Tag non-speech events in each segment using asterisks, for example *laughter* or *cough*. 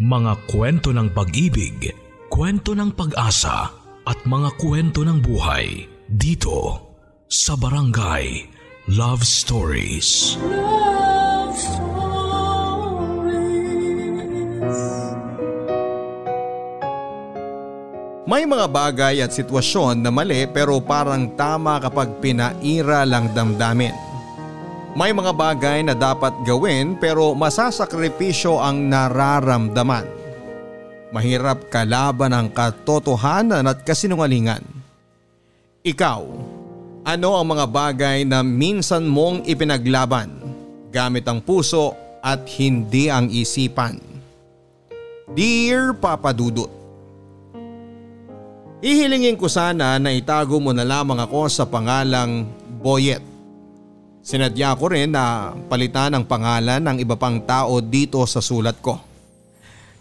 Mga kwento ng pag-ibig, kwento ng pag-asa at mga kwento ng buhay dito sa Barangay Love Stories. Love Stories. May mga bagay at sitwasyon na mali pero parang tama kapag pinaira lang damdamin. May mga bagay na dapat gawin pero masasakripisyo ang nararamdaman. Mahirap kalaban ang katotohanan at kasinungalingan. Ikaw, ano ang mga bagay na minsan mong ipinaglaban gamit ang puso at hindi ang isipan? Dear Papa Dudut, Ihilingin ko sana na itago mo na lamang ako sa pangalang Boyet. Sinadya ko rin na palitan ang pangalan ng iba pang tao dito sa sulat ko.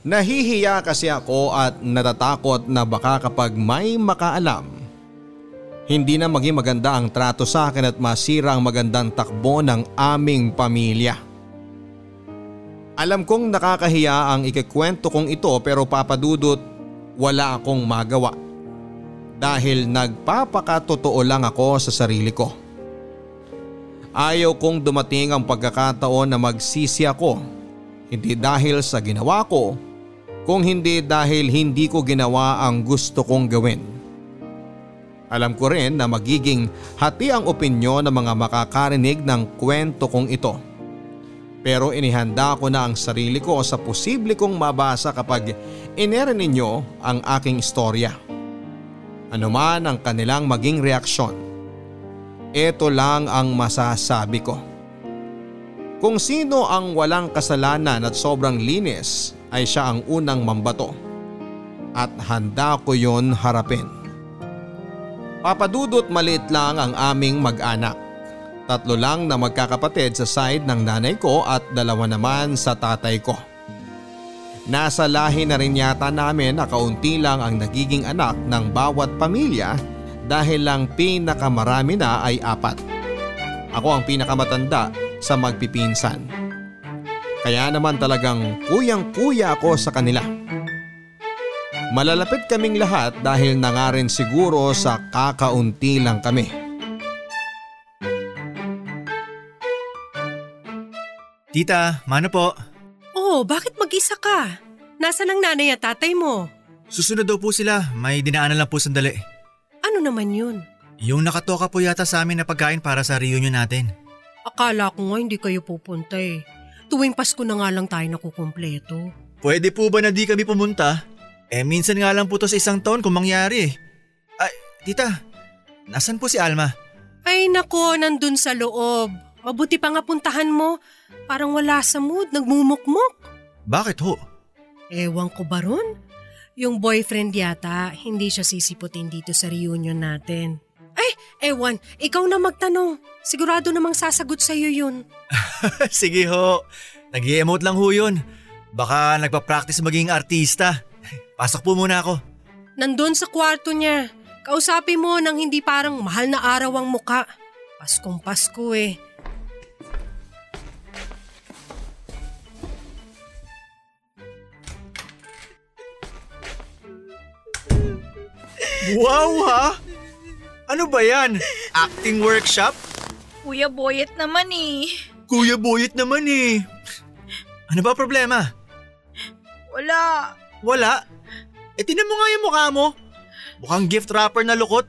Nahihiya kasi ako at natatakot na baka kapag may makaalam, hindi na maging maganda ang trato sa akin at masira ang magandang takbo ng aming pamilya. Alam kong nakakahiya ang ikikwento kong ito pero papadudot wala akong magawa dahil nagpapakatotoo lang ako sa sarili ko. Ayaw kong dumating ang pagkakataon na magsisi ako, hindi dahil sa ginawa ko, kung hindi dahil hindi ko ginawa ang gusto kong gawin. Alam ko rin na magiging hati ang opinyon ng mga makakarinig ng kwento kong ito. Pero inihanda ko na ang sarili ko sa posible kong mabasa kapag inere ninyo ang aking istorya anuman ang kanilang maging reaksyon. Ito lang ang masasabi ko. Kung sino ang walang kasalanan at sobrang linis ay siya ang unang mambato. At handa ko yon harapin. Papadudot maliit lang ang aming mag-anak. Tatlo lang na magkakapatid sa side ng nanay ko at dalawa naman sa tatay ko. Nasa lahi na rin yata namin na kaunti lang ang nagiging anak ng bawat pamilya dahil lang pinakamarami na ay apat. Ako ang pinakamatanda sa magpipinsan. Kaya naman talagang kuyang kuya ako sa kanila. Malalapit kaming lahat dahil na nga rin siguro sa kakaunti lang kami. Tita, mano po? Oh, bakit mag-isa ka? Nasaan ang nanay at tatay mo? Susunod daw po sila, may dinaanan lang po sandali. Ano naman yun? Yung nakatoka po yata sa amin na pagkain para sa reunion natin. Akala ko nga hindi kayo pupunta eh. Tuwing Pasko na nga lang tayo nakukumpleto. Pwede po ba na di kami pumunta? Eh minsan nga lang po to sa isang taon kung mangyari. Ay, tita, nasan po si Alma? Ay nako, nandun sa loob. Mabuti pa nga puntahan mo. Parang wala sa mood, nagmumukmok. Bakit ho? Ewan ko ba ron? Yung boyfriend yata, hindi siya sisiputin dito sa reunion natin. Ay, ewan, ikaw na magtanong. Sigurado namang sasagot sa'yo yun. *laughs* Sige ho, nag emote lang ho yun. Baka nagpa-practice maging artista. Pasok po muna ako. Nandun sa kwarto niya. Kausapin mo nang hindi parang mahal na araw ang muka. Paskong Pasko eh. Wow ha? Ano ba yan? Acting workshop? Kuya Boyet naman eh. Kuya Boyet naman eh. Ano ba problema? Wala. Wala? Eh tinan mo nga yung mukha mo. Mukhang gift wrapper na lukot.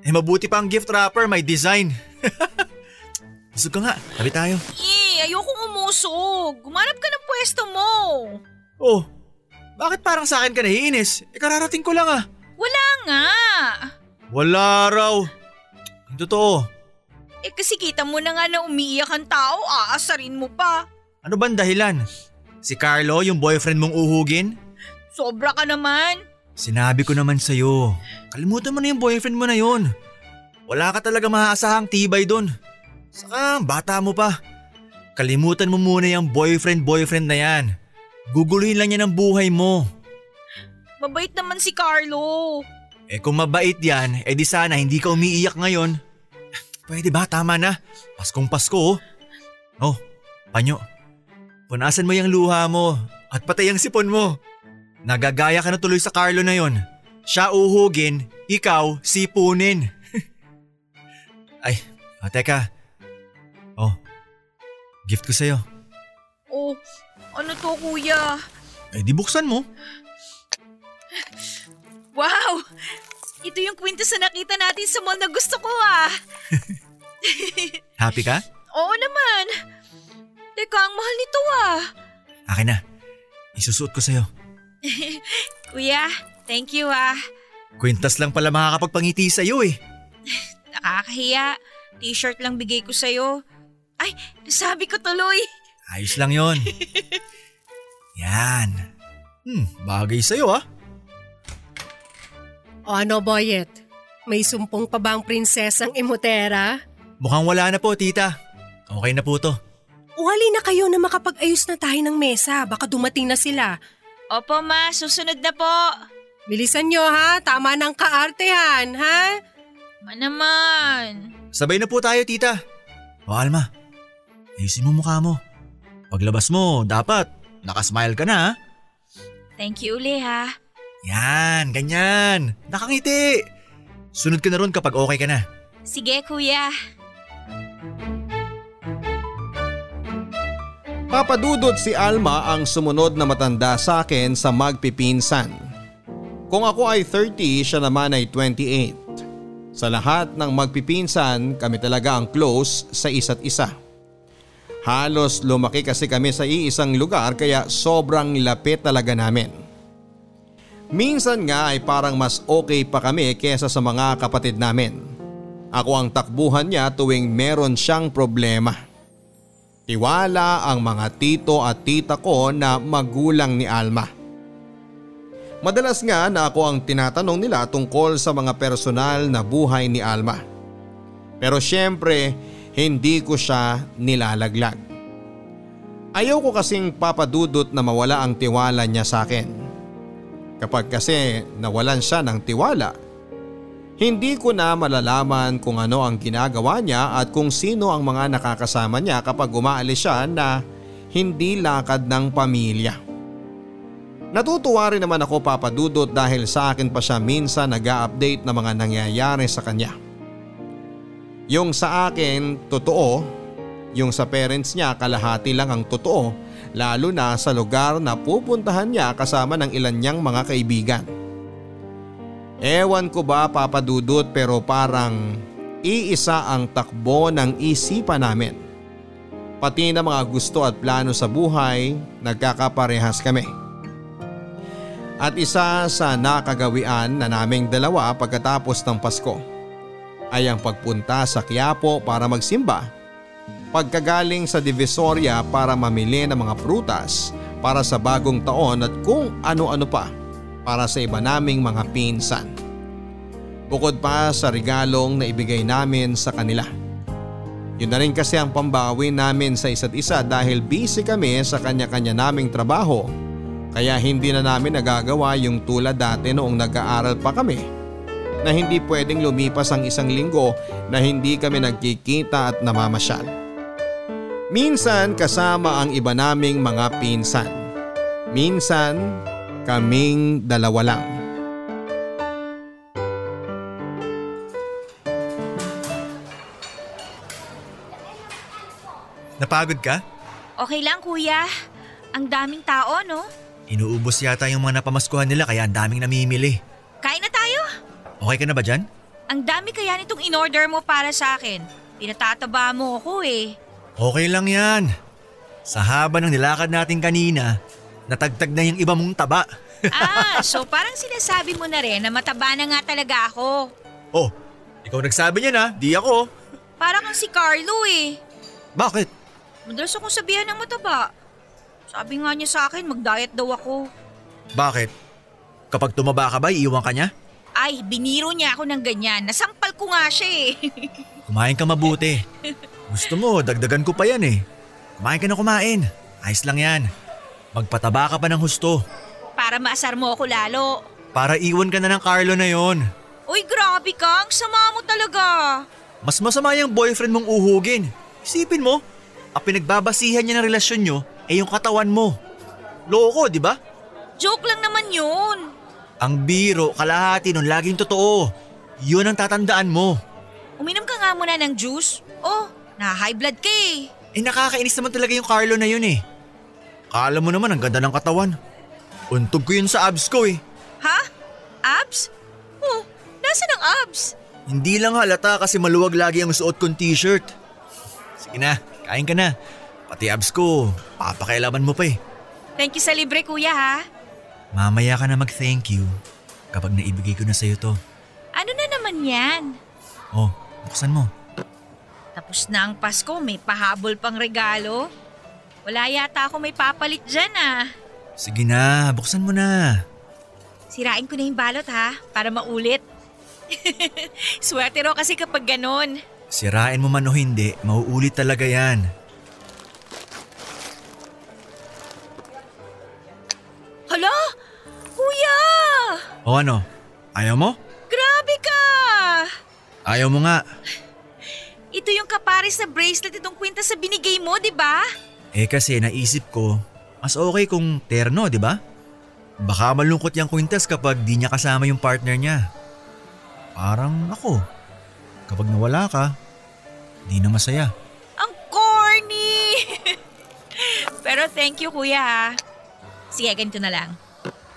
Eh mabuti pa ang gift wrapper, may design. *laughs* Busog ka nga, tabi tayo. Eh, ayokong umusog. Gumanap ka ng pwesto mo. Oh, bakit parang sa akin ka naiinis? Eh kararating ko lang ah. Wala nga. Wala raw. Ang Totoo. Eh kasi kita mo na nga na umiiyak ang tao, aasarin mo pa. Ano bang dahilan? Si Carlo, yung boyfriend mong uhugin? Sobra ka naman. Sinabi ko naman sa'yo, kalimutan mo na yung boyfriend mo na yun. Wala ka talaga maaasahang tibay doon. Saka bata mo pa. Kalimutan mo muna yung boyfriend-boyfriend na yan. Guguluhin lang yan ang buhay mo. Mabait naman si Carlo. Eh kung mabait yan, eh di sana hindi ka umiiyak ngayon. *sighs* Pwede ba? Tama na. Paskong Pasko oh. Oh, panyo. Punasan mo yung luha mo. At patay ang sipon mo. Nagagaya ka na tuloy sa Carlo na yon. Siya uhugin, ikaw sipunin. *laughs* Ay, ah, teka. Oh, gift ko sa'yo. Oh, ano to kuya? Eh di buksan mo. *laughs* Wow! Ito yung kwintas na nakita natin sa mall na gusto ko ah. *laughs* Happy ka? Oo naman. Teka, ang mahal nito ah. Akin na. Isusuot ko sa'yo. *laughs* Kuya, thank you ah. Kwintas lang pala makakapagpangiti sa'yo eh. Nakakahiya. T-shirt lang bigay ko sa'yo. Ay, nasabi ko tuloy. Ayos lang yon. Yan. Hmm, bagay sa'yo ah. O ano, Boyet? May sumpong pa ba ang prinsesang Imotera? Mukhang wala na po, tita. Okay na po to. Wali na kayo na makapag-ayos na tayo ng mesa. Baka dumating na sila. Opo ma, susunod na po. Bilisan nyo ha, tama ng kaartehan, ha? Ma naman. Sabay na po tayo, tita. O Alma, ayusin mo mukha mo. Paglabas mo, dapat nakasmile ka na ha. Thank you uli ha. Yan, ganyan. Nakangiti. Sunod ka na ron kapag okay ka na. Sige kuya. Papadudot si Alma ang sumunod na matanda sa akin sa magpipinsan. Kung ako ay 30, siya naman ay 28. Sa lahat ng magpipinsan, kami talaga ang close sa isa't isa. Halos lumaki kasi kami sa iisang lugar kaya sobrang lapit talaga namin. Minsan nga ay parang mas okay pa kami kesa sa mga kapatid namin. Ako ang takbuhan niya tuwing meron siyang problema. Tiwala ang mga tito at tita ko na magulang ni Alma. Madalas nga na ako ang tinatanong nila tungkol sa mga personal na buhay ni Alma. Pero syempre, hindi ko siya nilalaglag. Ayaw ko kasing papadudot na mawala ang tiwala niya sa akin. Kapag kasi nawalan siya ng tiwala, hindi ko na malalaman kung ano ang ginagawa niya at kung sino ang mga nakakasama niya kapag umaalis siya na hindi lakad ng pamilya. Natutuwa rin naman ako papadudot dahil sa akin pa siya minsan nag update na mga nangyayari sa kanya. Yung sa akin, totoo. Yung sa parents niya, kalahati lang ang totoo lalo na sa lugar na pupuntahan niya kasama ng ilan niyang mga kaibigan. Ewan ko ba papadudot pero parang iisa ang takbo ng isipan namin. Pati na mga gusto at plano sa buhay, nagkakaparehas kami. At isa sa nakagawian na naming dalawa pagkatapos ng Pasko ay ang pagpunta sa Quiapo para magsimba. Pagkagaling sa Divisoria para mamili ng mga prutas para sa bagong taon at kung ano-ano pa para sa iba naming mga pinsan. Bukod pa sa regalong na ibigay namin sa kanila. Yun na rin kasi ang pambawi namin sa isa't isa dahil busy kami sa kanya-kanya naming trabaho kaya hindi na namin nagagawa yung tulad dati noong nag-aaral pa kami na hindi pwedeng lumipas ang isang linggo na hindi kami nagkikita at namamasyal. Minsan kasama ang iba naming mga pinsan. Minsan kaming dalawa lang. Napagod ka? Okay lang kuya. Ang daming tao no? Inuubos yata yung mga napamaskuhan nila kaya ang daming namimili. Kain na tayo. Okay ka na ba dyan? Ang dami kaya nitong in-order mo para sa akin. Pinatataba mo ako eh. Okay lang yan. Sa haba ng nilakad natin kanina, natagtag na yung iba mong taba. *laughs* Ah, so parang sinasabi mo na rin na mataba na nga talaga ako. Oh, ikaw nagsabi niya na, di ako. Parang kang si Carlo eh. Bakit? Madalas akong sabihan ng mataba. Sabi nga niya sa akin, mag-diet daw ako. Bakit? Kapag tumaba ka ba, iiwan ka niya? Ay, biniro niya ako ng ganyan. Nasampal ko nga siya eh. *laughs* Kumain ka mabuti. Gusto mo, dagdagan ko pa yan eh. Kumain ka na kumain. Ayos lang yan. Magpataba ka pa ng husto. Para maasar mo ako lalo. Para iwan ka na ng Carlo na yon. Uy, grabe ka. Ang sama mo talaga. Mas masama yung boyfriend mong uhugin. Isipin mo, ang pinagbabasihan niya ng relasyon nyo ay yung katawan mo. Loko, di ba? Joke lang naman yun. Ang biro, kalahati nun laging totoo. Yun ang tatandaan mo. Uminom ka nga muna ng juice. Oh, na-high blood ka eh. Eh nakakainis naman talaga yung Carlo na yun eh. Kala mo naman ang ganda ng katawan. Untog ko yun sa abs ko eh. Ha? Abs? Oh, nasa ng abs? Hindi lang halata kasi maluwag lagi ang suot kong t-shirt. Sige na, kain ka na. Pati abs ko, papakailaman mo pa eh. Thank you sa libre kuya ha. Mamaya ka na mag-thank you kapag naibigay ko na sa'yo to. Ano na naman yan? Oh, buksan mo. Tapos na ang Pasko, may pahabol pang regalo. Wala yata ako may papalit dyan ah. Sige na, buksan mo na. Sirain ko na yung balot ha, para maulit. *laughs* Swerte raw kasi kapag ganon. Sirain mo man o hindi, mauulit talaga yan. Hala! Kuya! O ano, ayaw mo? Grabe ka! Ayaw mo nga. Ito yung kapares na bracelet itong kwintas sa binigay mo, di ba? Eh kasi naisip ko, mas okay kung terno, di ba? Baka malungkot yung kwintas kapag di niya kasama yung partner niya. Parang ako. Kapag nawala ka, di na masaya. Ang corny! *laughs* Pero thank you kuya ha. Sige, ganito na lang.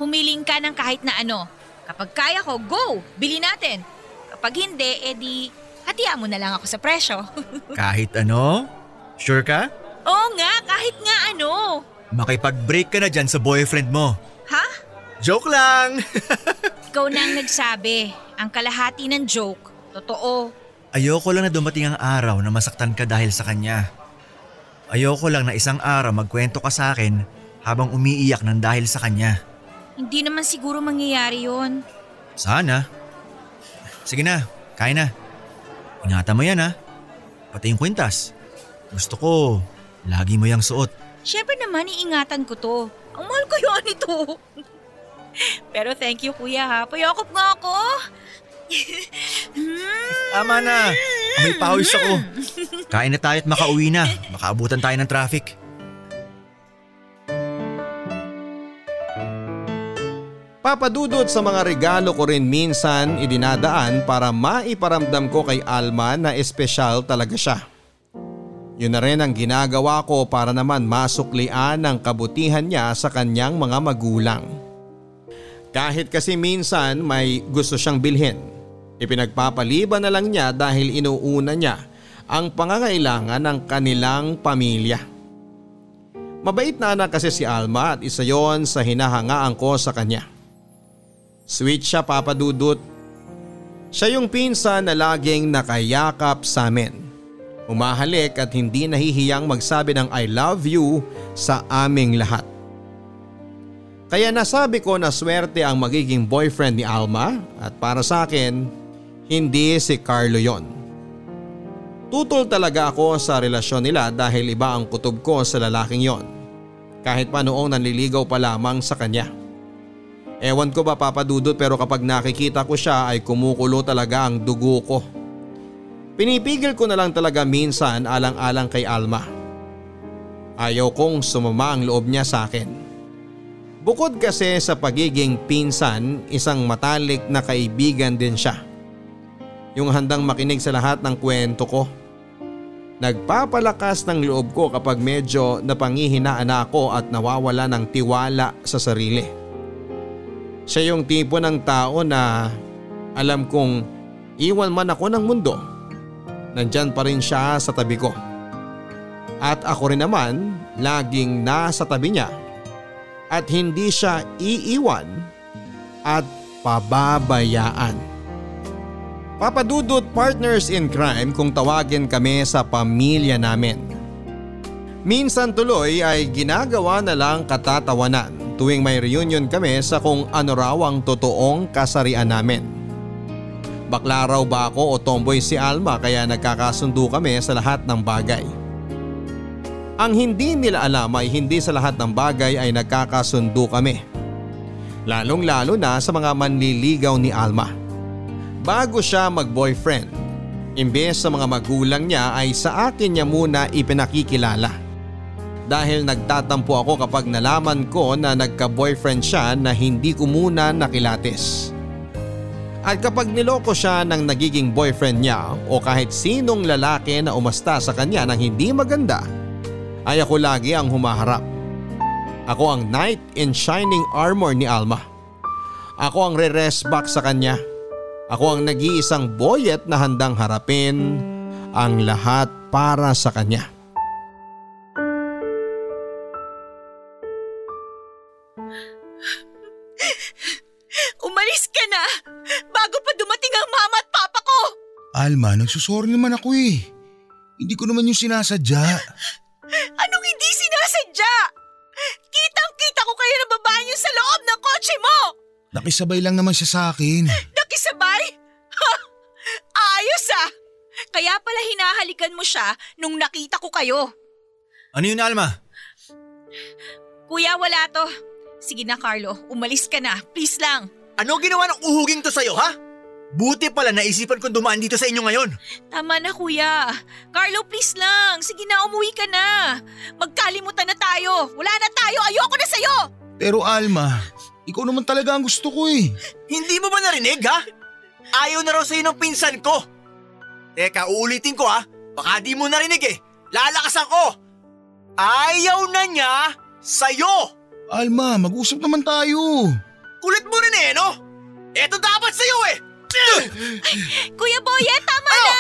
Humiling ka ng kahit na ano. Kapag kaya ko, go! Bili natin. Kapag hindi, edi hatian mo na lang ako sa presyo. *laughs* Kahit ano? Sure ka? Oo nga, kahit nga ano. Makipag-break ka na dyan sa boyfriend mo. Ha? Joke lang! *laughs* Ikaw na ang nagsabi. Ang kalahati ng joke. Totoo. Ayoko lang na dumating ang araw na masaktan ka dahil sa kanya. Ayoko lang na isang araw magkwento ka sa akin habang umiiyak ng dahil sa kanya. Hindi naman siguro mangyayari yon. Sana. Sige na, kain na. Ingatan mo yan ha. Pati yung kwintas. Gusto ko, lagi mo yung suot. Siyempre naman, iingatan ko to. Ang mahal ko yun ito. *laughs* Pero thank you kuya ha. Payakap nga ako. *laughs* Tama na. May pawis ako. Kain na tayo at makauwi na. Makaabutan tayo ng traffic. Papadudot sa mga regalo ko rin minsan idinadaan para maiparamdam ko kay Alma na espesyal talaga siya. Yun na rin ang ginagawa ko para naman masuklian ang kabutihan niya sa kanyang mga magulang. Kahit kasi minsan may gusto siyang bilhin, ipinagpapaliban na lang niya dahil inuuna niya ang pangangailangan ng kanilang pamilya. Mabait na anak kasi si Alma at isa yon sa hinahangaan ko sa kanya. Sweet siya papadudot. Siya yung pinsan na laging nakayakap sa amin. Umahalik at hindi nahihiyang magsabi ng I love you sa aming lahat. Kaya nasabi ko na swerte ang magiging boyfriend ni Alma at para sa akin, hindi si Carlo yon. Tutol talaga ako sa relasyon nila dahil iba ang kutob ko sa lalaking yon. Kahit pa noong nanliligaw pa lamang sa kanya. Ewan ko ba papadudot pero kapag nakikita ko siya ay kumukulo talaga ang dugo ko. Pinipigil ko na lang talaga minsan alang-alang kay Alma. Ayaw kong sumama ang loob niya sa akin. Bukod kasi sa pagiging pinsan, isang matalik na kaibigan din siya. Yung handang makinig sa lahat ng kwento ko. Nagpapalakas ng loob ko kapag medyo napangihinaan ako at nawawala ng tiwala sa sarili. Siya yung tipo ng tao na alam kong iwan man ako ng mundo. Nandyan pa rin siya sa tabi ko. At ako rin naman laging nasa tabi niya at hindi siya iiwan at pababayaan. Papadudot partners in crime kung tawagin kami sa pamilya namin. Minsan tuloy ay ginagawa na lang katatawanan tuwing may reunion kami sa kung ano raw ang totoong kasarian namin. Bakla raw ba ako o tomboy si Alma kaya nagkakasundo kami sa lahat ng bagay. Ang hindi nila alam ay hindi sa lahat ng bagay ay nagkakasundo kami. Lalong lalo na sa mga manliligaw ni Alma. Bago siya mag-boyfriend, imbes sa mga magulang niya ay sa akin niya muna ipinakikilala. Dahil nagtatampo ako kapag nalaman ko na nagka-boyfriend siya na hindi ko muna nakilatis. At kapag niloko siya ng nagiging boyfriend niya o kahit sinong lalaki na umasta sa kanya ng hindi maganda, ay ako lagi ang humaharap. Ako ang knight in shining armor ni Alma. Ako ang re-rest back sa kanya. Ako ang nag-iisang boyet na handang harapin ang lahat para sa kanya. Umalis ka na! Bago pa dumating ang mama at papa ko! Alma, nagsusorry naman ako eh. Hindi ko naman yung sinasadya. Anong hindi sinasadya? Kitang kita ko kayo ng babae niyo sa loob ng kotse mo! Nakisabay lang naman siya sa akin. Nakisabay? Ha! Ayos ah! Kaya pala hinahalikan mo siya nung nakita ko kayo. Ano yun Alma? Kuya, wala to. Sige na Carlo, umalis ka na. Please lang. Ano ginawa ng uhuging to sa'yo ha? Buti pala naisipan kong dumaan dito sa inyo ngayon. Tama na kuya. Carlo, please lang. Sige na, umuwi ka na. Magkalimutan na tayo. Wala na tayo. Ayoko na sa'yo. Pero Alma, ikaw naman talaga ang gusto ko eh. Hindi mo ba narinig ha? Ayaw na raw sa'yo ng pinsan ko. Teka, uulitin ko ha. Baka di mo narinig eh. Lalakasan ko. Ayaw na niya sa'yo. Alma, mag-usap naman tayo. Kulit mo rin eh, no? Eto dapat sa'yo eh. *laughs* Kuya Boye, tama na.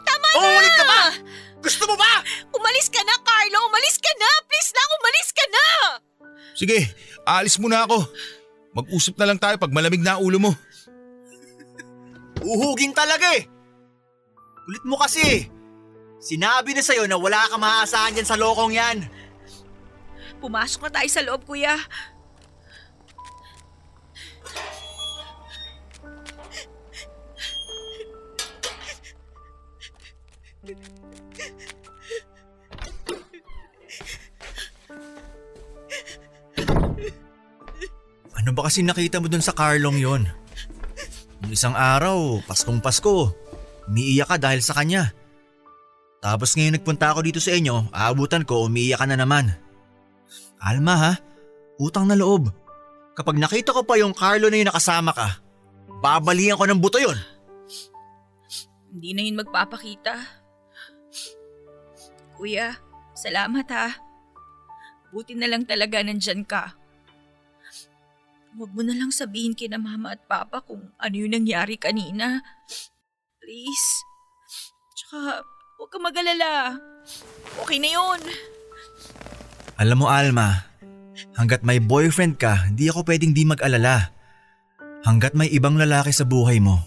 Tama na. Uulit ka ba? Gusto mo ba? Umalis ka na, Carlo. Umalis ka na. Please lang, umalis ka na. Sige, aalis muna ako. Mag-usap na lang tayo pag malamig na ulo mo. Uhuging talaga eh. Kulit mo kasi. Sinabi na sa'yo na wala ka maaasahan dyan sa lokong yan. Pumasok na tayo sa loob, kuya. Ano ba kasi nakita mo dun sa Carlong yon? Yung isang araw, Paskong Pasko, umiiyak ka dahil sa kanya. Tapos ngayon nagpunta ako dito sa inyo, aabutan ko, umiiyak ka na naman. Alma ha, utang na loob. Kapag nakita ko pa yung Carlo na yung nakasama ka, babalian ko ng buto yon. Hindi na yun magpapakita. Kuya, salamat ha. Buti na lang talaga nandyan ka. Huwag mo na lang sabihin kina mama at papa kung ano yung nangyari kanina. Please. Tsaka, huwag ka mag-alala. Okay na yun. Alam mo Alma, hanggat may boyfriend ka, hindi ako pwedeng di mag-alala. Hanggat may ibang lalaki sa buhay mo,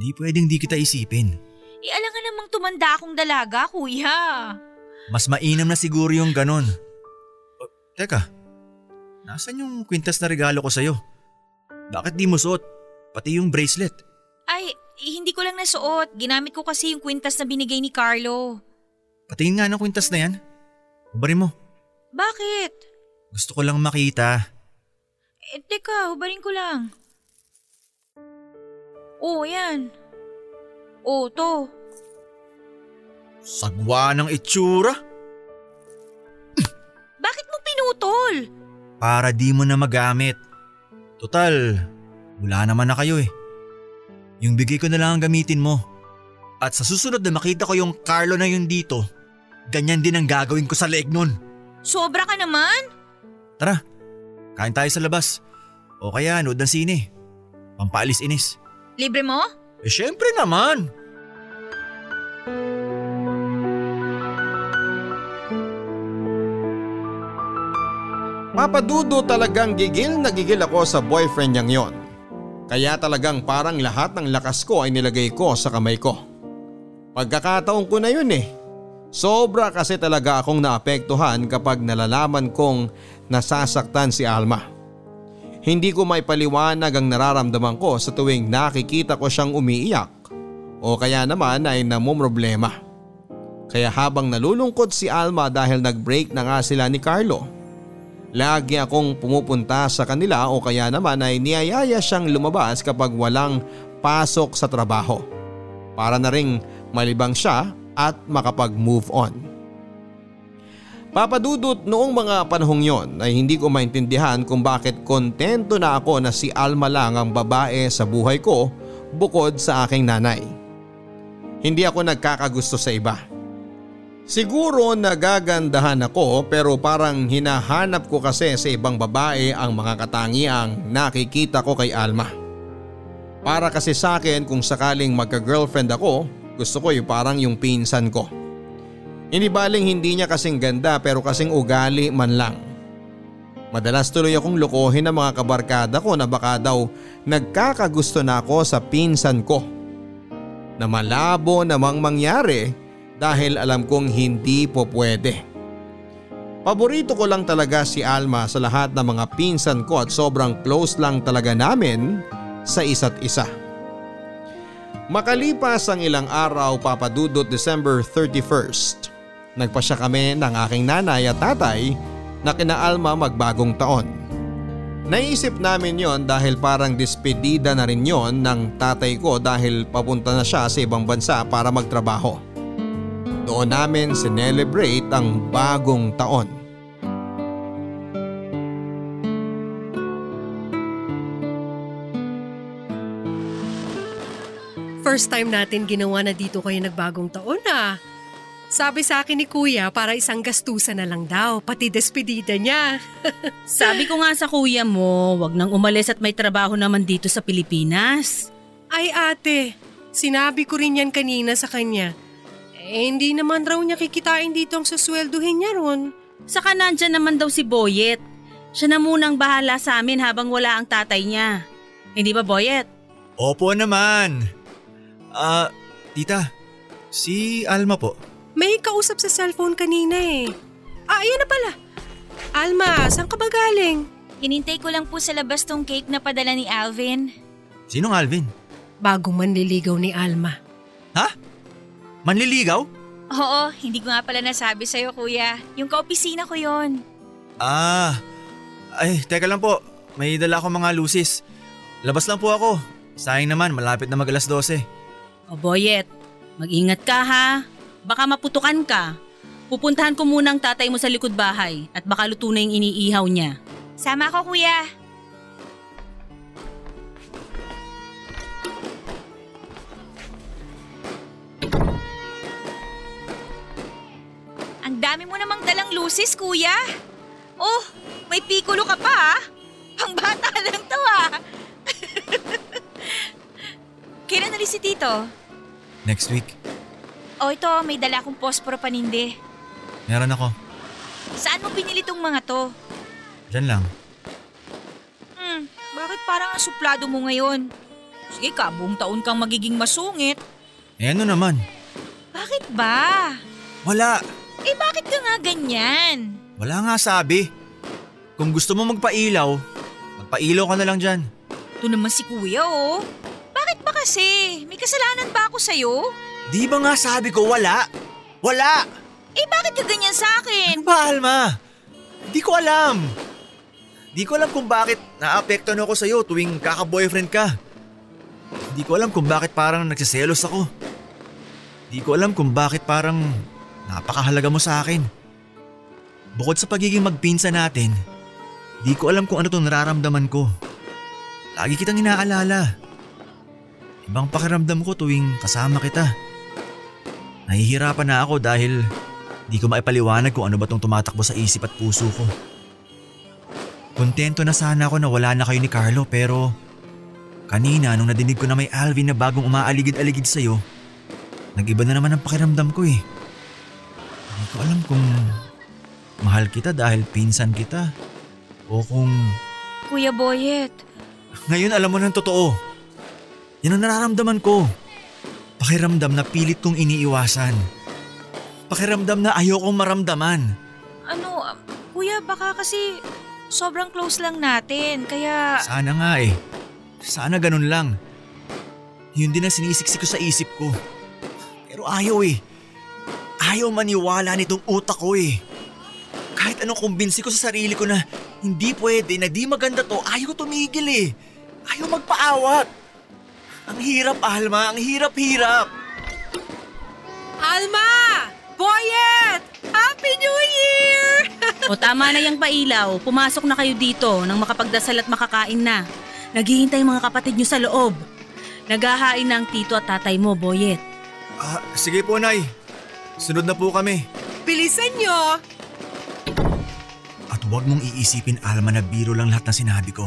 di pwedeng di kita isipin. E alangan namang tumanda akong dalaga, kuya. Mas mainam na siguro yung ganun. O, teka, nasan yung kwintas na regalo ko sa'yo? Bakit di mo suot? Pati yung bracelet. Ay, hindi ko lang nasuot. Ginamit ko kasi yung kwintas na binigay ni Carlo. Patingin nga ng kwintas na yan. Hubarin mo. Bakit? Gusto ko lang makita. Eh, teka, hubarin ko lang. Oh, yan. Oh, to. Sagwa ng itsura. Bakit mo pinutol? Para di mo na magamit. Total, wala naman na kayo eh. Yung bigay ko na lang ang gamitin mo. At sa susunod na makita ko yung Carlo na yun dito, ganyan din ang gagawin ko sa leeg nun. Sobra ka naman? Tara, kain tayo sa labas. O kaya nood ng sine. Pampaalis inis. Libre mo? Eh syempre naman. Papadudo talagang gigil na gigil ako sa boyfriend niyang yon. Kaya talagang parang lahat ng lakas ko ay nilagay ko sa kamay ko. Pagkakataon ko na yun eh. Sobra kasi talaga akong naapektuhan kapag nalalaman kong nasasaktan si Alma. Hindi ko may paliwanag ang nararamdaman ko sa tuwing nakikita ko siyang umiiyak o kaya naman ay namumroblema. Kaya habang nalulungkot si Alma dahil nag-break na nga sila ni Carlo, lagi akong pumupunta sa kanila o kaya naman ay niyayaya siyang lumabas kapag walang pasok sa trabaho para na ring malibang siya at makapag-move on. Papadudot noong mga panahong yon ay hindi ko maintindihan kung bakit kontento na ako na si Alma lang ang babae sa buhay ko bukod sa aking nanay. Hindi ako nagkakagusto sa iba. Siguro nagagandahan ako pero parang hinahanap ko kasi sa ibang babae ang mga katangiang nakikita ko kay Alma. Para kasi sa akin kung sakaling magka-girlfriend ako, gusto ko yung parang yung pinsan ko. Hindi baling hindi niya kasing ganda pero kasing ugali man lang. Madalas tuloy akong lokohin ng mga kabarkada ko na baka daw nagkakagusto na ako sa pinsan ko. Na malabo namang mangyari dahil alam kong hindi po pwede. Paborito ko lang talaga si Alma sa lahat ng mga pinsan ko at sobrang close lang talaga namin sa isa't isa. Makalipas ang ilang araw papadudot December 31st, nagpasya kami ng aking nanay at tatay na kina Alma magbagong taon. Naisip namin yon dahil parang despedida na rin yon ng tatay ko dahil papunta na siya sa ibang bansa para magtrabaho. Doon namin sinelebrate ang bagong taon. First time natin ginawa na dito kayo nagbagong taon ah. Sabi sa akin ni kuya para isang gastusan na lang daw, pati despedida niya. *laughs* Sabi ko nga sa kuya mo, wag nang umalis at may trabaho naman dito sa Pilipinas. Ay ate, sinabi ko rin yan kanina sa kanya. Eh, hindi naman raw niya kikitain dito ang susweldohin niya ron. Saka nandyan naman daw si Boyet. Siya na munang bahala sa amin habang wala ang tatay niya. Hindi ba Boyet? Opo naman. Ah, tita, si Alma po. May kausap sa cellphone kanina eh. Ah, ayan na pala. Alma, saan ka ba galing? Hinintay ko lang po sa labas tong cake na padala ni Alvin. Sinong Alvin? Bagong manliligaw ni Alma. Ha? Manliligaw? Oo, hindi ko nga pala nasabi sa'yo kuya. Yung kaopisina ko yon. Ah, ay, teka lang po. May dala akong mga lusis. Labas lang po ako. Sayang naman, malapit na mag alas 12. O Boyet, mag-ingat ka ha. Baka maputukan ka. Pupuntahan ko muna ang tatay mo sa likod bahay at baka luto na yung iniihaw niya. Sama ako kuya. Dami mo namang dalang lusis, kuya. Oh, may pikulo ka pa ah. Pang bata *laughs* lang to ah. *laughs* Kailan alis si Tito? Next week, Oh, ito, may dala akong posporo paninde. meron ako. Saan mo binili tong mga to? Diyan lang. Hmm, bakit parang ang suplado mo ngayon? Sige ka, buong taon kang magiging masungit. Eh ano naman? Bakit ba? Wala. Nga ganyan? Wala nga sabi. Kung gusto mo magpailaw, magpailaw ka na lang dyan. Ito naman si kuya oh. Bakit ba kasi? May kasalanan ba ako sa'yo? Di ba nga sabi ko wala? Wala! Eh bakit ka ganyan sa akin? Ano ba, Alma? Di ko alam. Di ko alam kung bakit naapektuhan ako sa'yo tuwing kaka-boyfriend ka. Di ko alam kung bakit parang nagsiselos ako. Di ko alam kung bakit parang napakahalaga mo sa akin. Bukod sa pagiging magpinsa natin, di ko alam kung ano tong nararamdaman ko. Lagi kitang inaalala. Ibang pakiramdam ko tuwing kasama kita. Nahihirapan na ako dahil di ko maipaliwanag kung ano ba tong tumatakbo sa isip at puso ko. Kontento na sana ako na wala na kayo ni Carlo pero kanina nung nadinig ko na may Alvin na bagong umaaligid-aligid sa'yo, nag-iba na naman ang pakiramdam ko eh. Hindi ko alam kung mahal kita dahil pinsan kita o kung Kuya Boyet, ngayon alam mo ng totoo. Yan ang nararamdaman ko. Pakiramdam na pilit kong iniiwasan. Pakiramdam na ayokong maramdaman. ano, kuya baka kasi sobrang close lang natin. Kaya, Sana nga eh. Sana ganun lang. Yun din ang sinisiksik ko sa isip ko. Pero ayaw eh. Ayaw maniwala nitong utak ko eh. Kahit anong kumbinsi ko sa sarili ko na hindi pwede, na di maganda to, ayaw tumigil eh. Ayaw magpaawat. Ang hirap, Alma. Ang hirap-hirap. Alma! Boyet! Happy New Year! *laughs* O tama na yung pailaw, pumasok na kayo dito nang makapagdasal at makakain na. Naghihintay mga kapatid nyo sa loob. Naghahain ng tito at tatay mo, Boyet. Ah, sige po, Nay. Sunod na po kami. Bilisan nyo! Huwag mong iisipin, Alma, na biro lang lahat ng sinabi ko.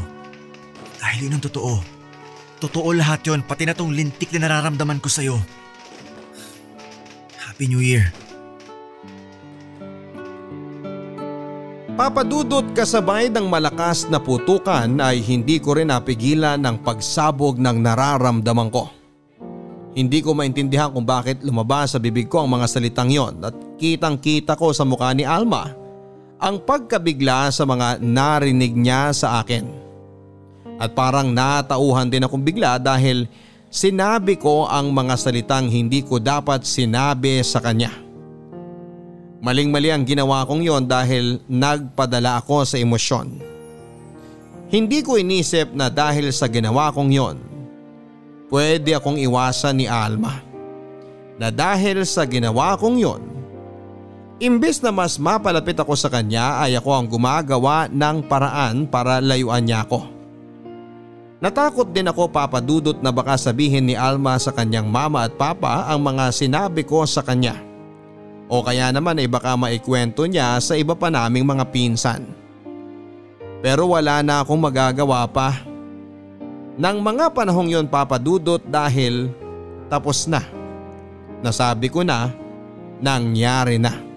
Dahil yun ang totoo. Totoo lahat yon, pati na tong lintik na nararamdaman ko sa'yo. Happy New Year. Papadudot kasabay ng malakas na putukan ay hindi ko rin napigilan ng pagsabog ng nararamdaman ko. Hindi ko maintindihan kung bakit lumabas sa bibig ko ang mga salitang yon at kitang kita ko sa mukha ni Alma ang pagkabigla sa mga narinig niya sa akin. At parang natauhan din akong bigla dahil sinabi ko ang mga salitang hindi ko dapat sinabi sa kanya. Maling-mali ang ginawa kong yon dahil nagpadala ako sa emosyon. Hindi ko inisip na dahil sa ginawa kong yon, pwede akong iwasan ni Alma. Na dahil sa ginawa kong yon, imbes na mas mapalapit ako sa kanya ay ako ang gumagawa ng paraan para layuan niya ako. Natakot din ako papadudot na baka sabihin ni Alma sa kanyang mama at papa ang mga sinabi ko sa kanya. O kaya naman ay baka maikwento niya sa iba pa naming mga pinsan. Pero wala na akong magagawa pa. Nang mga panahong yon papadudot dahil tapos na. Nasabi ko na, nangyari na.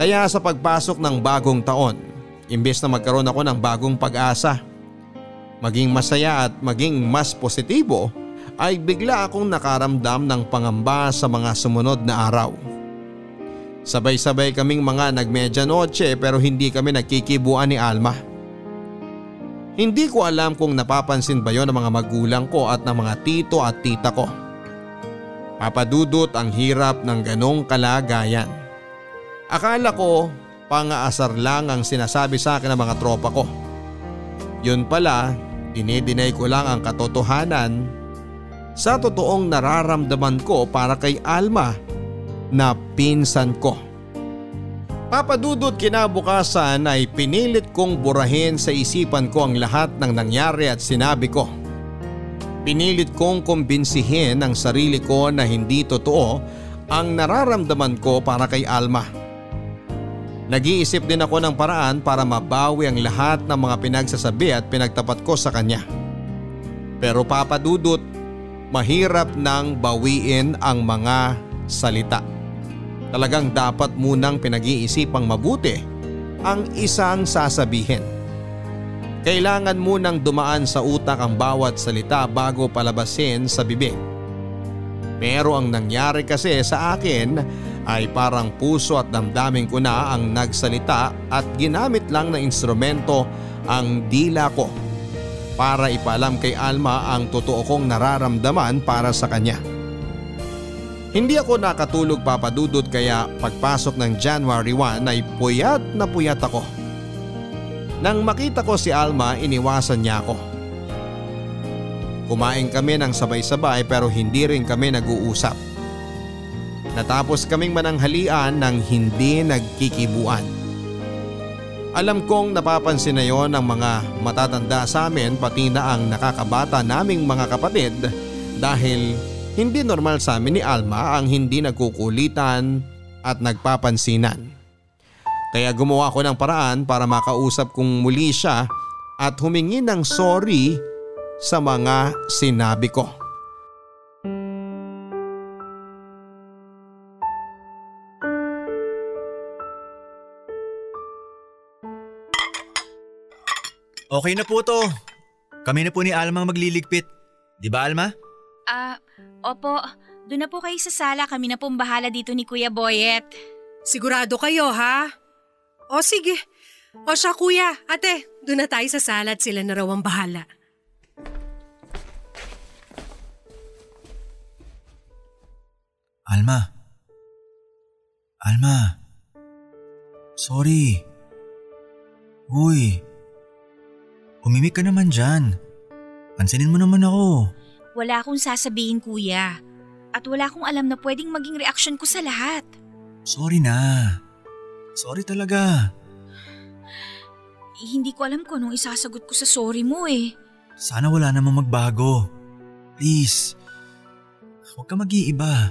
Kaya sa pagpasok ng bagong taon, imbes na magkaroon ako ng bagong pag-asa, maging masaya at maging mas positibo, ay bigla akong nakaramdam ng pangamba sa mga sumunod na araw. Sabay-sabay kaming mga nagmedyanoche pero hindi kami nagkikibuan ni Alma. Hindi ko alam kung napapansin ba yon ng mga magulang ko at ng mga tito at tita ko. Papadudot ang hirap ng ganong kalagayan. Akala ko pangaasar lang ang sinasabi sa akin ng mga tropa ko. Yun pala, dinidinay ko lang ang katotohanan sa totoong nararamdaman ko para kay Alma na pinsan ko. Papadudot kinabukasan ay pinilit kong burahin sa isipan ko ang lahat ng nangyari at sinabi ko. Pinilit kong kumbinsihin ang sarili ko na hindi totoo ang nararamdaman ko para kay Alma. Nag-iisip din ako ng paraan para mabawi ang lahat ng mga pinagsasabi at pinagtapat ko sa kanya. Pero papadudot, mahirap nang bawiin ang mga salita. Talagang dapat munang pinag-iisipang mabuti ang isang sasabihin. Kailangan munang dumaan sa utak ang bawat salita bago palabasin sa bibig. Pero ang nangyari kasi sa akin ay parang puso at damdamin ko na ang nagsalita at ginamit lang na instrumento ang dila ko para ipalam kay Alma ang totoo kong nararamdaman para sa kanya. Hindi ako nakatulog papadudot kaya pagpasok ng January 1 ay puyat na puyat ako. Nang makita ko si Alma iniwasan niya ako. Kumain kami ng sabay-sabay pero hindi rin kami nag-uusap. Natapos kaming mananghalian ng hindi nagkikibuan. Alam kong napapansin na yon ng mga matatanda sa amin pati na ang nakakabata naming mga kapatid dahil hindi normal sa amin ni Alma ang hindi nagkukulitan at nagpapansinan. Kaya gumawa ko ng paraan para makausap kong muli siya at humingi ng sorry sa mga sinabi ko. Okay na po to. Kami na po ni Alma ang magliligpit. Di ba Alma? Ah, opo. Doon na po kayo sa sala. Kami na pong bahala dito ni Kuya Boyet. Sigurado kayo ha? O sige. O siya kuya, ate, doon na tayo sa sala at sila na raw ang bahala. Alma. Alma. Sorry. Uy. Umimik ka naman dyan. Pansinin mo naman ako. Wala akong sasabihin, Kuya. At wala akong alam na pwedeng maging reaksyon ko sa lahat. Sorry na. Sorry talaga. Eh, hindi ko alam kung anong isasagot ko sa sorry mo eh. Sana wala namang magbago. Please. Huwag ka mag-iiba.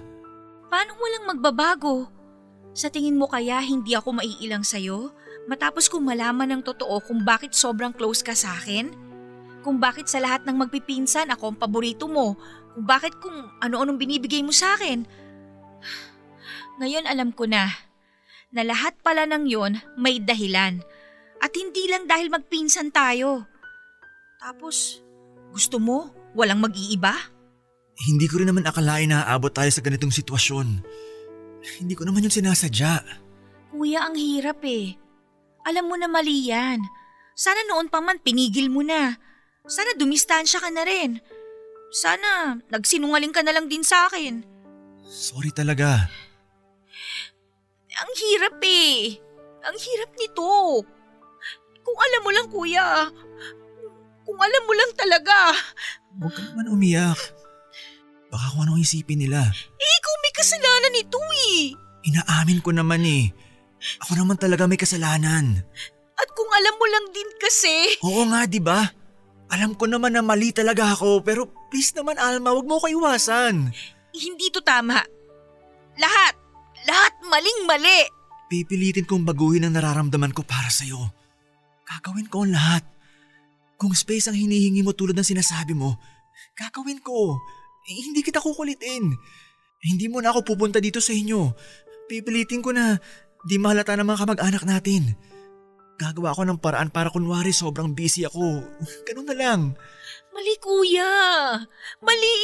Paano walang magbabago? Sa tingin mo kaya hindi ako maiilang sa'yo? Matapos kong malaman ng totoo kung bakit sobrang close ka sa akin? Kung bakit sa lahat ng magpipinsan ako ang paborito mo? Kung bakit kung ano-anong binibigay mo sa akin? Ngayon alam ko na, na lahat pala ng yon may dahilan. At hindi lang dahil magpinsan tayo. Tapos, gusto mo walang mag-iiba? Hindi ko rin naman akalain na aabot tayo sa ganitong sitwasyon. Hindi ko naman yung sinasadya. Kuya, ang hirap eh. Alam mo na mali yan. Sana noon pa man pinigil mo na. Sana dumistansya ka na rin. Sana nagsinungaling ka na lang din sa akin. Sorry talaga. Ang hirap eh. Ang hirap nito. Kung alam mo lang kuya. Kung alam mo lang talaga. Huwag ka naman umiyak. Baka kung anong isipin nila. Eh, ikaw may kasalanan nito eh. Inaamin ko naman eh. Ako naman talaga may kasalanan. At kung alam mo lang din kasi. Oo nga, di ba? Alam ko naman na mali talaga ako, pero please naman Alma, wag mo ko iwasan. Hindi to tama. Lahat. Lahat maling-mali. Pipilitin kong baguhin ang nararamdaman ko para sa'yo. Gagawin ko ang lahat. Kung space ang hinihingi mo tulad ng sinasabi mo, gagawin ko. Eh, hindi kita kukulitin. Hindi mo na ako pupunta dito sa inyo. Pipilitin ko na di mahalata ng mga kamag-anak natin. Gagawa ako ng paraan para kunwari sobrang busy ako. *laughs* Ganun na lang. Mali kuya. Mali.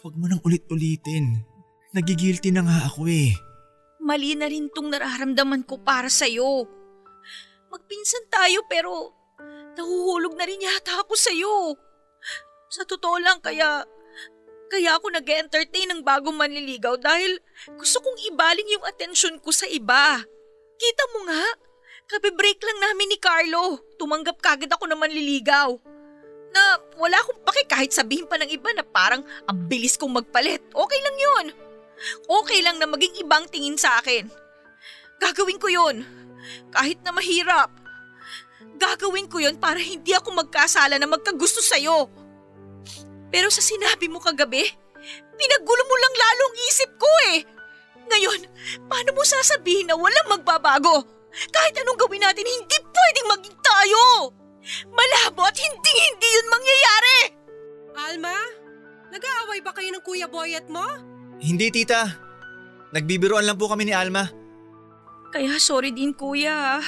Huwag mo nang ulit-ulitin. Nagigilty na nga ako eh. Mali na rin tong nararamdaman ko para sa'yo. Magpinsan tayo pero nahuhulog na rin yata ako sa'yo. Sa totoo lang kaya, kaya ako nag-entertain ng bagong manliligaw dahil gusto kong ibaling yung atensyon ko sa iba. Kita mo nga, kabe-break lang namin ni Carlo. Tumanggap kagad ako ng manliligaw. Na wala akong pake kahit sabihin pa ng iba na parang ang bilis kong magpalit. Okay lang yun. Okay lang na maging ibang tingin sa akin. Gagawin ko yun. Kahit na mahirap. Gagawin ko yun para hindi ako magkasala na magkagusto sa'yo. Pero sa sinabi mo kagabi, pinagulo mo lang lalong isip ko eh. Ngayon, paano mo sasabihin na walang magbabago? Kahit anong gawin natin, hindi pwedeng maging tayo! Malabo at hindi-hindi yun mangyayari! Alma, nag-aaway ba kayo ng Kuya Boyet mo? Hindi tita. Nagbibiruan lang po kami ni Alma. Kaya sorry din kuya.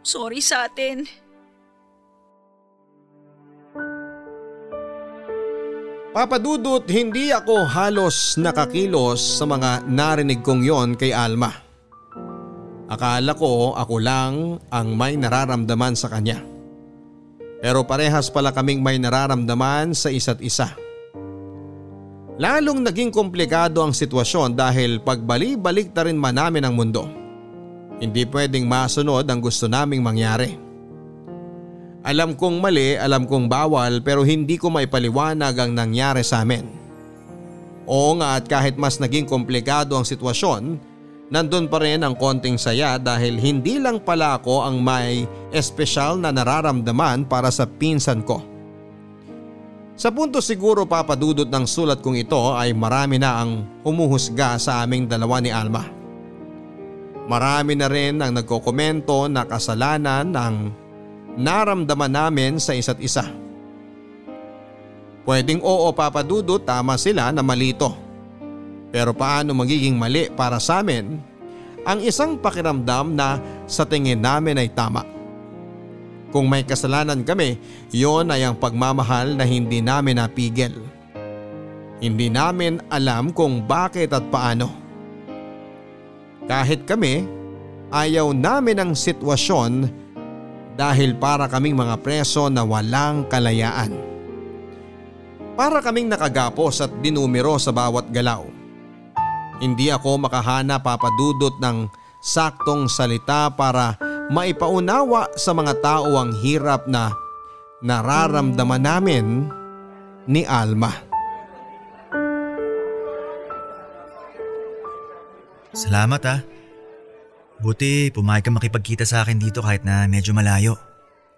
Sorry sa atin. Papadudot, hindi ako halos nakakilos sa mga narinig kong yon kay Alma. Akala ko ako lang ang may nararamdaman sa kanya. Pero parehas pala kaming may nararamdaman sa isa't isa. Lalong naging komplikado ang sitwasyon dahil pagbali-balik na rin man namin ang mundo. Hindi pwedeng masunod ang gusto naming mangyari. Alam kong mali, alam kong bawal pero hindi ko maipaliwanag ang nangyari sa amin. Oo nga at kahit mas naging komplikado ang sitwasyon, nandun pa rin ang konting saya dahil hindi lang pala ako ang may espesyal na nararamdaman para sa pinsan ko. Sa punto siguro papadudot ng sulat kong ito ay marami na ang humuhusga sa aming dalawa ni Alma. Marami na rin ang nagkokomento na kasalanan ng naramdaman namin sa isa't isa. Pwedeng oo papadudot tama sila na malito. Pero paano magiging mali para sa amin ang isang pakiramdam na sa tingin namin ay tama. Kung may kasalanan kami, yon ay ang pagmamahal na hindi namin napigil. Hindi namin alam kung bakit at paano. Kahit kami, ayaw namin ang sitwasyon dahil para kaming mga preso na walang kalayaan. Para kaming nakagapos at dinumero sa bawat galaw. Hindi ako makahana papadudot ng saktong salita para maipaunawa sa mga tao ang hirap na nararamdaman namin ni Alma. Salamat ah. Buti pumayag ka makipagkita sa akin dito kahit na medyo malayo.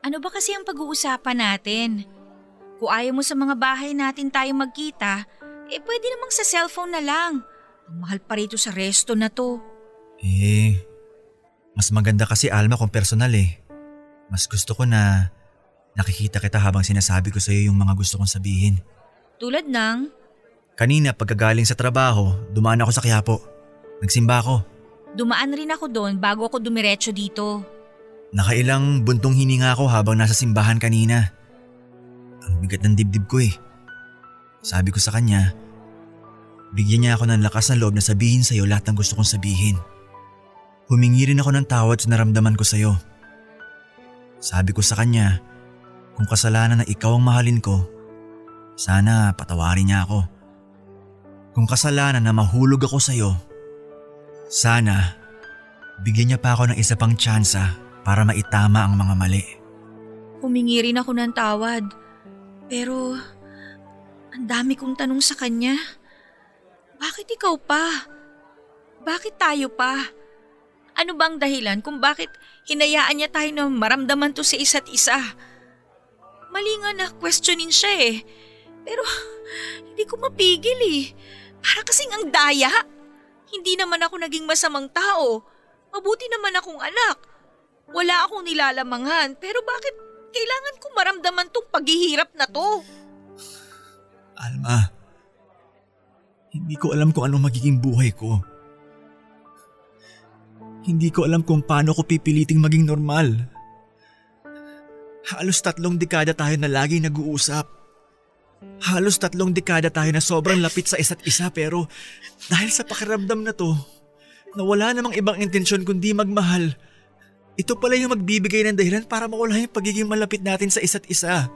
Ano ba kasi ang pag-uusapan natin? Kung ayaw mo sa mga bahay natin tayo magkita, eh pwede namang sa cellphone na lang. Ang mahal pa rito sa resto na to. Eh, mas maganda kasi Alma kung personal eh. Mas gusto ko na nakikita kita habang sinasabi ko sa iyo yung mga gusto kong sabihin. Tulad ng, Kanina pagkagaling sa trabaho, dumaan ako sa Quiapo. Nagsimba ako. Dumaan rin ako doon bago ako dumiretso dito. Nakailang buntong hininga ako habang nasa simbahan kanina. Ang bigat ng dibdib ko eh. Sabi ko sa kanya, bigyan niya ako ng lakas ng loob na sabihin sa iyo lahat ng gusto kong sabihin. Humingi rin ako ng tawad sa naramdaman ko sa iyo. Sabi ko sa kanya, kung kasalanan na ikaw ang mahalin ko, sana patawarin niya ako. Kung kasalanan na mahulog ako sa iyo, sana bigyan niya pa ako ng isa pang tsansa para maitama ang mga mali. Humingi rin ako ng tawad. Pero, ang dami kong tanong sa kanya. Bakit ikaw pa? Bakit tayo pa? Ano bang dahilan kung bakit hinayaan niya tayo na maramdaman to sa isa't isa? Mali nga na questionin siya eh. Pero hindi ko mapigil eh. Para kasing ang daya. Hindi naman ako naging masamang tao. Mabuti naman akong anak. Wala akong nilalamangan. Pero bakit kailangan ko maramdaman tong paghihirap na to? Alma, hindi ko alam kung anong magiging buhay ko. Hindi ko alam kung paano ko pipiliting maging normal. Halos tatlong dekada tayo na laging nag-uusap. Halos tatlong dekada tayo na sobrang lapit sa isa't isa pero dahil sa pakiramdam na to, na wala namang ibang intensyon kundi magmahal, ito pala yung magbibigay ng dahilan para mawala yung pagiging malapit natin sa isa't isa.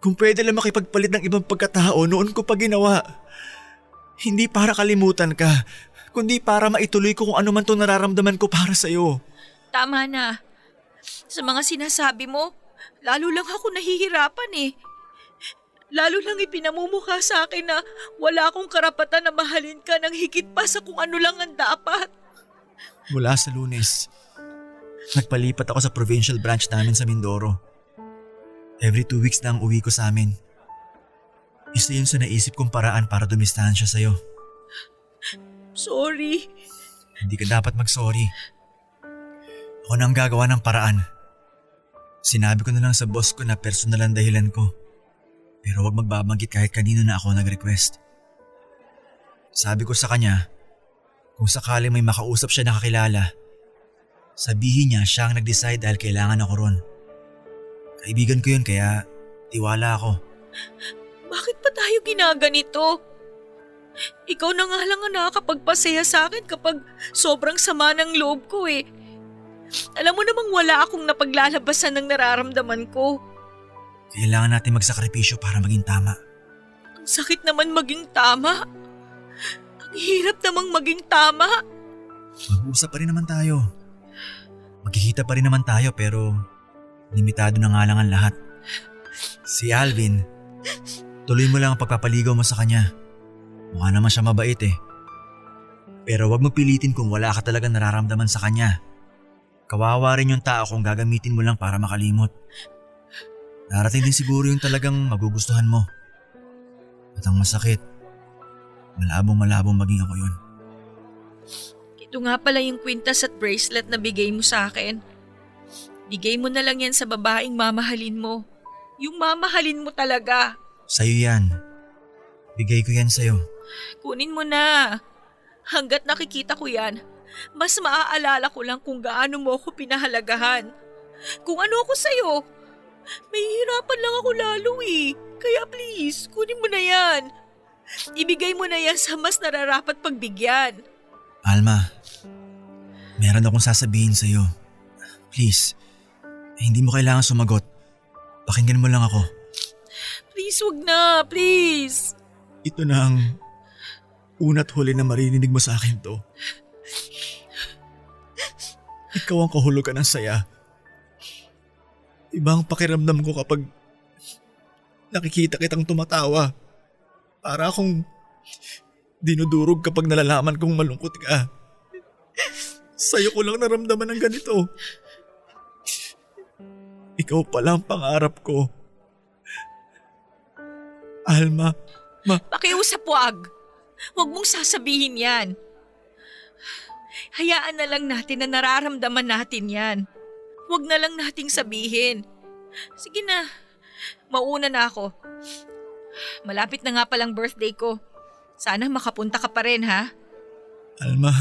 Kung pwede lang makipagpalit ng ibang pagkatao, noon ko pa ginawa. Hindi para kalimutan ka, kundi para maituloy ko kung ano man itong nararamdaman ko para sa'yo. Tama na. Sa mga sinasabi mo, lalo lang ako nahihirapan eh. Lalo lang ipinamumukha sa akin na wala akong karapatan na mahalin ka ng higit pa sa kung ano lang ang dapat. Mula sa lunes, nagpalipat ako sa provincial branch namin sa Mindoro. Every two weeks na ang uwi ko sa amin. Isa yun sa naisip kong paraan para dumistansya sa'yo. Sorry. Hindi ka dapat mag-sorry. Ako na ang gagawa ng paraan. Sinabi ko na lang sa boss ko na personal ang dahilan ko. Pero wag magbabanggit kahit kanino na ako nag-request. Sabi ko sa kanya, kung sakali may makausap siya na kakilala, sabihin niya siya ang nag-decide dahil kailangan ako ron. Kaibigan ko yun kaya tiwala ako. Bakit pa tayo ginaganito? Ikaw na nga lang ang nakakapagpasaya sa akin kapag sobrang sama ng loob ko eh. Alam mo namang wala akong napaglalabasan ng nararamdaman ko. Kailangan natin magsakripisyo para maging tama. Ang sakit naman maging tama. Ang hirap namang maging tama. Mag-usap pa rin naman tayo. Magkikita pa rin naman tayo pero limitado na nga lang ang lahat. Si Alvin, tuloy mo lang ang pagpapaligaw mo sa kanya. Mukha naman siya mabait eh. Pero wag mo pilitin kung wala ka talaga nararamdaman sa kanya. Kawawa rin yung tao kung gagamitin mo lang para makalimot. Darating din siguro yung talagang magugustuhan mo. At ang masakit, malabong malabong maging ako yun. Ito nga pala yung kwintas at bracelet na bigay mo sa akin. Bigay mo na lang yan sa babaeng mamahalin mo. Yung mamahalin mo talaga. Sa'yo yan. Bigay ko yan sa'yo. Kunin mo na. Hanggat nakikita ko yan, mas maaalala ko lang kung gaano mo ako pinahalagahan. Kung ano ako sa'yo. May hirapan lang ako lalo eh. Kaya please, kunin mo na yan. Ibigay mo na yan sa mas nararapat pagbigyan. Alma, meron akong sasabihin sa'yo. Please, eh, hindi mo kailangan sumagot. Pakinggan mo lang ako. Please, wag na. Please. Ito na ang una't huli na maririnig mo sa akin to. Ikaw ang kahulugan ng saya. Iba ang pakiramdam ko kapag nakikita kitang tumatawa. Para akong dinudurog kapag nalalaman kong malungkot ka. Sa'yo ko lang naramdaman ng ganito. Ikaw pala ang pangarap ko. Alma, Pakiusap wag. Huwag mong sasabihin yan. Hayaan na lang natin na nararamdaman natin yan. Huwag na lang nating sabihin. Sige na, mauna na ako. Malapit na nga palang birthday ko. Sana makapunta ka pa rin ha. Alma,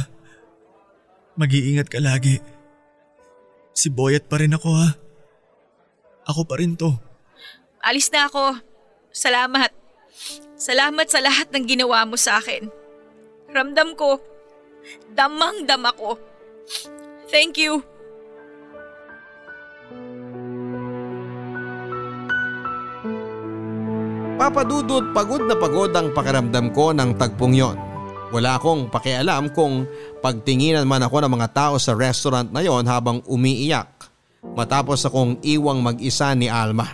mag-iingat ka lagi. Si Boyet pa rin ako ha. Ako pa rin to. Alis na ako. Salamat. Salamat sa lahat ng ginawa mo sa akin. Ramdam ko. Damang dama ko. Thank you. Papadudot pagod na pagod ang pakiramdam ko ng tagpong yon. Wala akong pakialam kung pagtinginan man ako ng mga tao sa restaurant na yon habang umiiyak matapos akong iwang mag-isa ni Alma.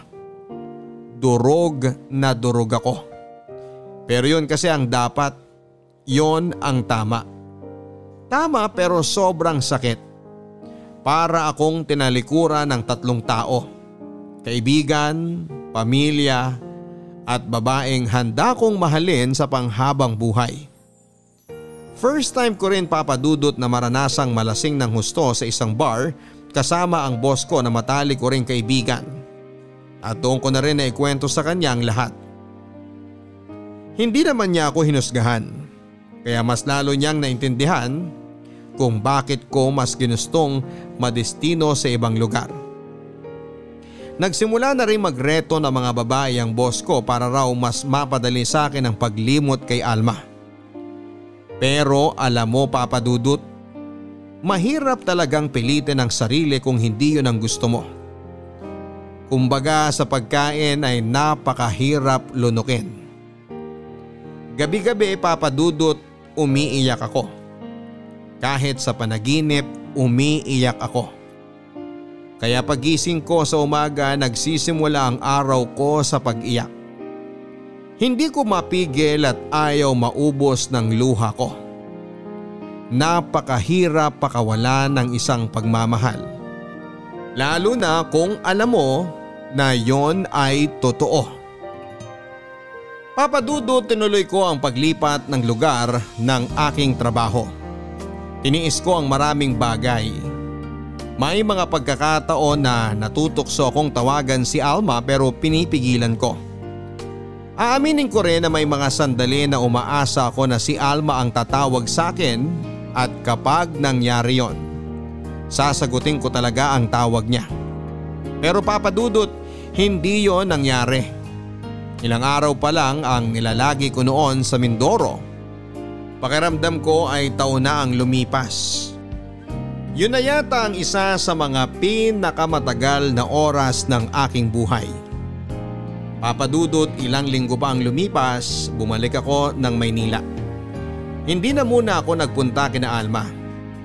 Durog na durog ako. Pero yun kasi ang dapat, yon ang tama. Tama pero sobrang sakit. Para akong tinalikuran ng tatlong tao. Kaibigan, pamilya, at babaeng handa kong mahalin sa panghabang buhay. First time ko rin papadudot na maranasang malasing ng husto sa isang bar kasama ang boss ko na matalik ko rin kaibigan. At doon ko na rin na ikwento sa kanya ang lahat. Hindi naman niya ako hinusgahan. Kaya mas lalo niyang naintindihan kung bakit ko mas ginustong madestino sa ibang lugar. Nagsimula na rin magreto ng mga babae ang boss ko para raw mas mapadali sa akin ang paglimot kay Alma. Pero alam mo papadudot, mahirap talagang pilitin ang sarili kung hindi yun ang gusto mo. Kumbaga sa pagkain ay napakahirap lunukin. Gabi-gabi papadudot umiiyak ako. Kahit sa panaginip umiiyak ako. Kaya pagising ko sa umaga nagsisimula ang araw ko sa pag-iyak. Hindi ko mapigil at ayaw maubos ng luha ko. Napakahirap pakawalan ng isang pagmamahal. Lalo na kung alam mo na yon ay totoo. Papadudo tinuloy ko ang paglipat ng lugar ng aking trabaho. Tiniis ko ang maraming bagay may mga pagkakataon na natutokso akong tawagan si Alma pero pinipigilan ko. Aaminin ko rin na may mga sandali na umaasa ako na si Alma ang tatawag sa akin at kapag nangyari yon, sasagutin ko talaga ang tawag niya. Pero papadudot, hindi yon nangyari. Ilang araw pa lang ang nilalagi ko noon sa Mindoro. Pakiramdam ko ay taon na ang lumipas. Yun na yata ang isa sa mga pinakamatagal na oras ng aking buhay. Papadudot ilang linggo pa ang lumipas, bumalik ako ng Maynila. Hindi na muna ako nagpunta kina Alma.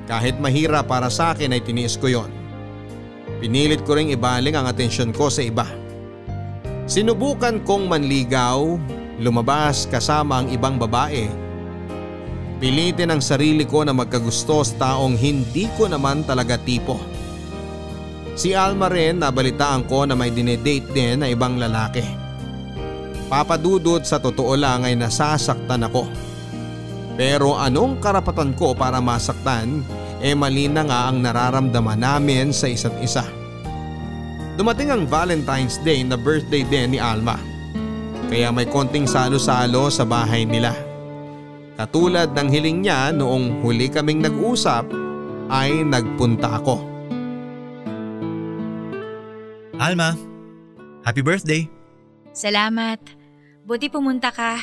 Kahit mahirap para sa akin ay tiniis ko yon. Pinilit ko ring ibaling ang atensyon ko sa iba. Sinubukan kong manligaw, lumabas kasama ang ibang babae Pilitin ang sarili ko na magkagusto taong hindi ko naman talaga tipo. Si Alma rin nabalitaan ko na may dinedate din na ibang lalaki. Papadudot sa totoo lang ay nasasaktan ako. Pero anong karapatan ko para masaktan eh mali na nga ang nararamdaman namin sa isa't isa. Dumating ang Valentine's Day na birthday din ni Alma. Kaya may konting salo-salo sa bahay nila. Katulad ng hiling niya noong huli kaming nag-usap ay nagpunta ako. Alma, happy birthday. Salamat. Buti pumunta ka.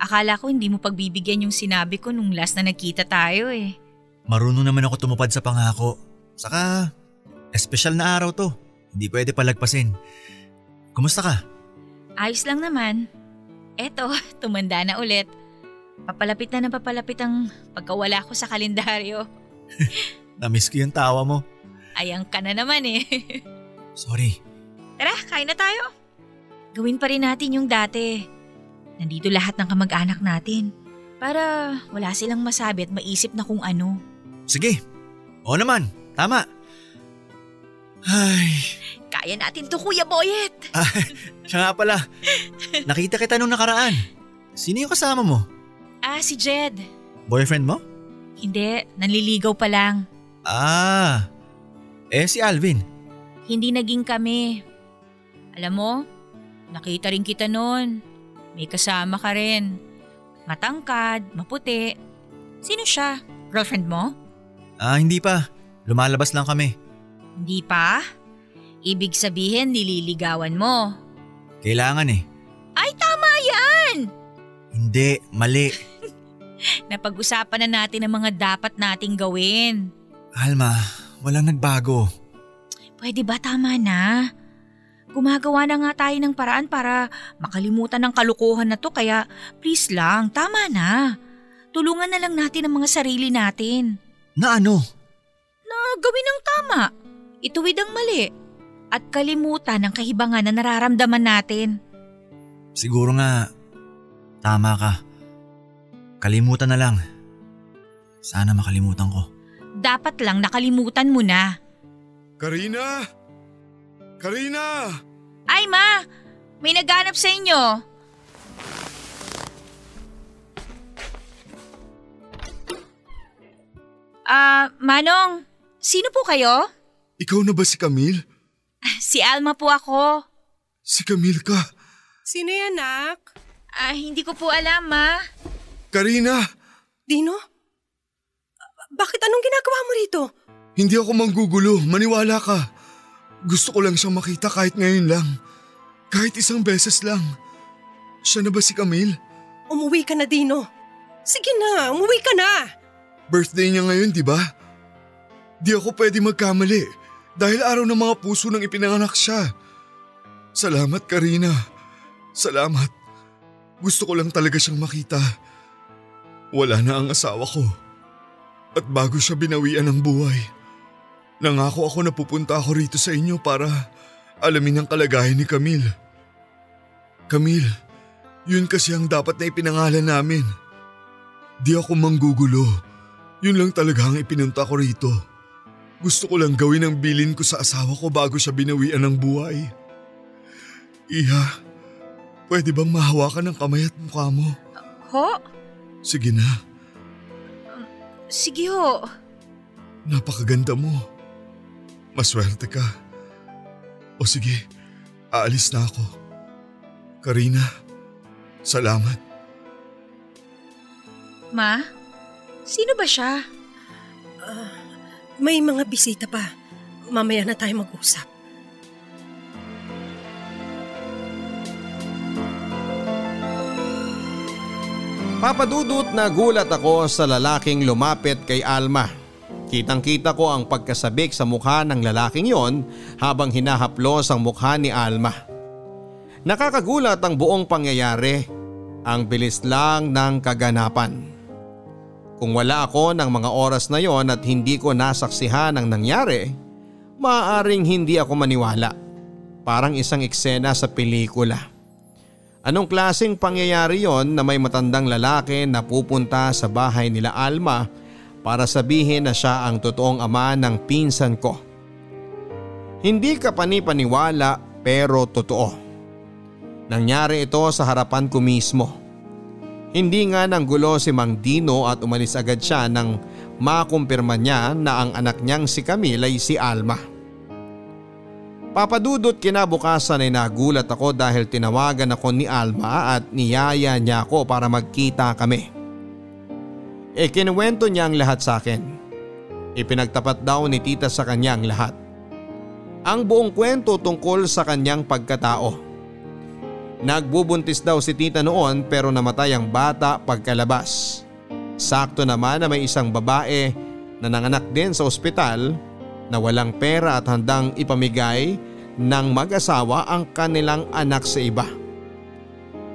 Akala ko hindi mo pagbibigyan yung sinabi ko nung last na nagkita tayo eh. Marunong naman ako tumupad sa pangako. Saka, espesyal na araw to. Hindi pwede palagpasin. Kumusta ka? Ayos lang naman. Eto, *laughs* tumanda na ulit. Papalapit na ng papalapit ang pagkawala ko sa kalendaryo. *laughs* Namiss ko yung tawa mo. Ayang ka na naman eh. *laughs* Sorry. Tara, kain na tayo. Gawin pa rin natin yung dati. Nandito lahat ng kamag-anak natin. Para wala silang masabi at maisip na kung ano. Sige, Oo naman, tama. Ay, Kaya natin to Kuya Boyet. *laughs* siya nga pala. Nakita kita nung nakaraan. Sino yung kasama mo? Ah, si Jed. Boyfriend mo? Hindi, nanliligaw pa lang. Ah, eh si Alvin. Hindi naging kami. Alam mo, nakita rin kita noon. May kasama ka rin. Matangkad, maputi. Sino siya? Girlfriend mo? Ah, hindi pa. Lumalabas lang kami. Hindi pa? Ibig sabihin nililigawan mo. Kailangan eh. Ay, tama yan! Hindi, mali. Napag-usapan na natin ang mga dapat nating gawin. Alma, walang nagbago. Pwede ba tama na? Gumagawa na nga tayo ng paraan para makalimutan ng kalukuhan na to kaya please lang, tama na. Tulungan na lang natin ang mga sarili natin. Na ano? Na gawin ang tama, ituwid ang mali, at kalimutan ang kahibangan na nararamdaman natin. Siguro nga, tama ka. Kalimutan na lang. Sana makalimutan ko. Dapat lang nakalimutan mo na. Karina! Karina! Ay ma, may naghanap sa inyo. Ah, Manong, sino po kayo? Ikaw na ba si Camille? Si Alma po ako. Si Camille ka. Sino yan, nak? Ah, hindi ko po alam, ma. Karina! Dino? Bakit anong ginagawa mo rito? Hindi ako manggugulo, maniwala ka. Gusto ko lang siyang makita kahit ngayon lang. Kahit isang beses lang. Siya na ba si Camille? Umuwi ka na, Dino. Sige na, umuwi ka na. Birthday niya ngayon, di ba? Di ako pwede magkamali dahil araw ng mga puso nang ipinanganak siya. Salamat, Karina. Salamat. Gusto ko lang talaga siyang makita. Wala na ang asawa ko. At bago siya binawian ng buhay, nangako ako na pupunta ako rito sa inyo para alamin ang kalagayan ni Camille. Camille, yun kasi ang dapat na ipinangalan namin. Di ako manggugulo. Yun lang talaga ang ipinunta ko rito. Gusto ko lang gawin ang bilin ko sa asawa ko bago siya binawian ng buhay. Iha, pwede bang mahawakan ng kamay at mukha mo? Ho? Sige na, Sige ho. napakaganda mo. Maswerte ka. O sige, aalis na ako. Karina, salamat. Ma, sino ba siya? May mga bisita pa. Mamaya na tayo mag-usap. Papadudot na gulat ako sa lalaking lumapit kay Alma. Kitang kita ko ang pagkasabik sa mukha ng lalaking yon habang hinahaplos ang mukha ni Alma. Nakakagulat ang buong pangyayari. Ang bilis lang ng kaganapan. Kung wala ako ng mga oras na yon at hindi ko nasaksihan ang nangyari, maaaring hindi ako maniwala. Parang isang eksena sa pelikula. Anong klaseng pangyayari yon na may matandang lalaki na pupunta sa bahay nila Alma para sabihin na siya ang totoong ama ng pinsan ko? Hindi ka panipaniwala pero totoo. Nangyari ito sa harapan ko mismo. Hindi nga nang gulo si Mang Dino at umalis agad siya nang makumpirma niya na ang anak niyang si Camille ay si Alma. Papadudot kinabukasan ay nagulat ako dahil tinawagan ako ni Alma at niyaya niya ako para magkita kami. E kinuwento niya ang lahat sa akin. Ipinagtapat daw ni tita sa kanya ang lahat. Ang buong kwento tungkol sa kanyang pagkatao. Nagbubuntis daw si tita noon pero namatay ang bata pagkalabas. Sakto naman na may isang babae na nanganak din sa ospital na walang pera at handang ipamigay ng mag-asawa ang kanilang anak sa iba.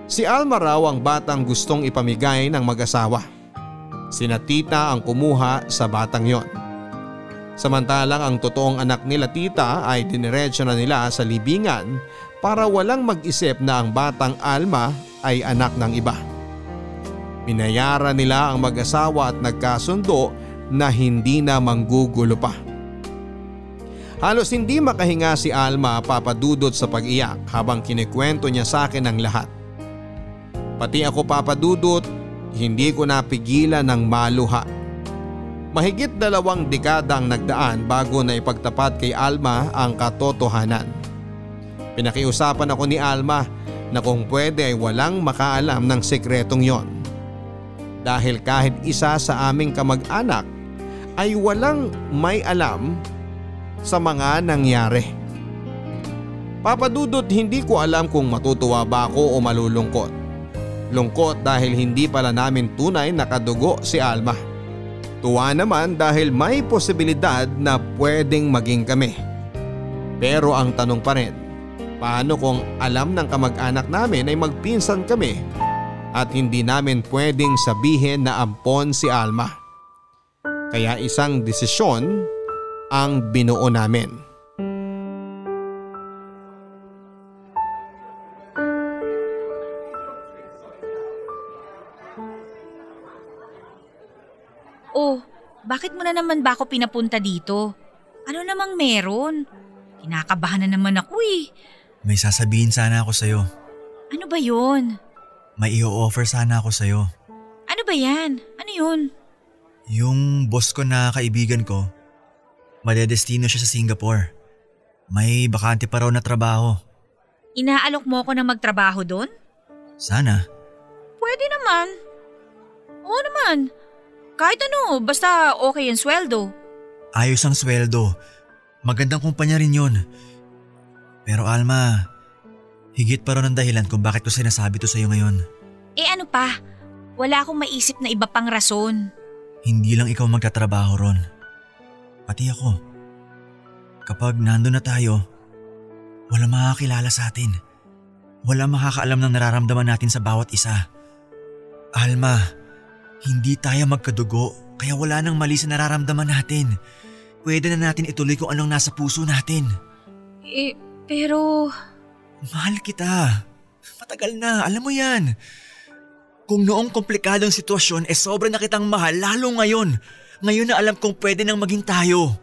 Si Alma raw ang batang gustong ipamigay ng mag-asawa. Sina tita ang kumuha sa batang yon. Samantalang ang totoong anak nila tita ay diniretso na nila sa libingan para walang mag-isip na ang batang Alma ay anak ng iba. Binayaran nila ang mag-asawa at nagkasundo na hindi na manggugulo pa. Halos hindi makahinga si Alma papadudot sa pag-iyak habang kinikwento niya sa akin ang lahat. Pati ako papadudot, hindi ko napigilan ng maluha. Mahigit dalawang dekada ang nagdaan bago na ipagtapat kay Alma ang katotohanan. Pinakiusapan ako ni Alma na kung pwede ay walang makaalam ng sekretong yon. Dahil kahit isa sa aming kamag-anak ay walang may alam sa mga nangyari. Papadudot hindi ko alam kung matutuwa ba ako o malulungkot. Lungkot dahil hindi pala namin tunay nakadugo si Alma. Tuwa naman dahil may posibilidad na pwedeng maging kami. Pero ang tanong pa rin, paano kung alam ng kamag-anak namin ay magpinsan kami at hindi namin pwedeng sabihin na ampon si Alma. Kaya isang desisyon ang binuo namin. Oh, bakit mo na naman ba ako pinapunta dito? Ano namang meron? Kinakabahan na naman ako eh. May sasabihin sana ako sa'yo. Ano ba yon? May i-offer sana ako sa'yo. Ano ba yan? Ano yun? Yung boss ko na kaibigan ko, madedestino siya sa Singapore. May bakante pa raw na trabaho. Inaalok mo ako na magtrabaho doon? Sana. Pwede naman. Oo naman. Kahit ano, basta okay ang sweldo. Ayos ang sweldo. Magandang kumpanya rin yun. Pero Alma, higit pa rin ang dahilan kung bakit ko sinasabi to sa'yo ngayon. Eh ano pa? Wala akong maisip na iba pang rason. Hindi lang ikaw magtatrabaho ron. Pati ako. Kapag nandun na tayo, wala makakilala sa atin. Wala makakaalam ng nararamdaman natin sa bawat isa. Alma, hindi tayo magkadugo kaya wala nang mali sa nararamdaman natin. Pwede na natin ituloy kung anong nasa puso natin. Eh, pero... Mahal kita. Matagal na, alam mo yan. Kung noong komplikadong sitwasyon, eh sobra na kitang mahal lalo ngayon. Ngayon na alam kong pwede nang maging tayo.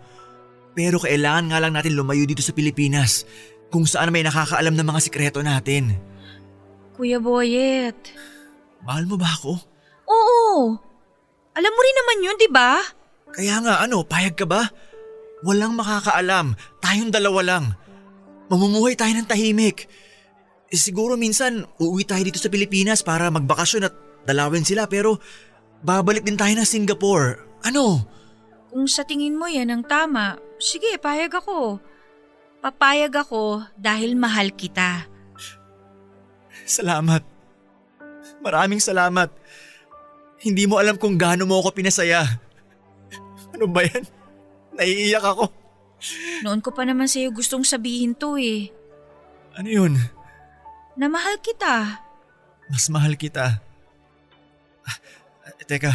Pero kailangan nga lang natin lumayo dito sa Pilipinas kung saan may nakakaalam ng mga sikreto natin. Kuya Boyet. Mahal mo ba ako? Oo. Alam mo rin naman yun, di ba? Kaya nga ano, payag ka ba? Walang makakaalam, tayong dalawa lang. Mamumuhay tayo ng tahimik. Eh, siguro minsan uuwi tayo dito sa Pilipinas para magbakasyon at dalawin sila pero babalik din tayo ng Singapore. Ano? Kung sa tingin mo yan ang tama, sige, payag ako. Papayag ako dahil mahal kita. Salamat. Maraming salamat. Hindi mo alam kung gaano mo ako pinasaya. Ano ba yan? Naiiyak ako. Noon ko pa naman sa'yo gustong sabihin to eh. Ano yun? Na mahal kita. Mas mahal kita. Ah, teka,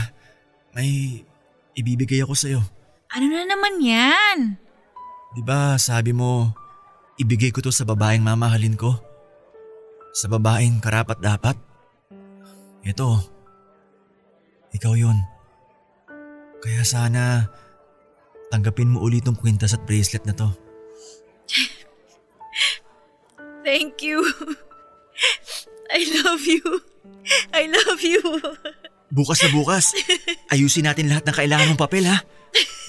may ibibigay ako sa'yo. Ano na naman yan? Di ba sabi mo, ibigay ko to sa babaeng mamahalin ko? Sa babaeng karapat dapat? Ito, ikaw yon. Kaya sana tanggapin mo ulit tong kwintas at bracelet na to. *laughs* Thank you. *laughs* I love you. I love you. *laughs* Bukas na bukas, ayusin natin lahat ng kailangan mong papel ha.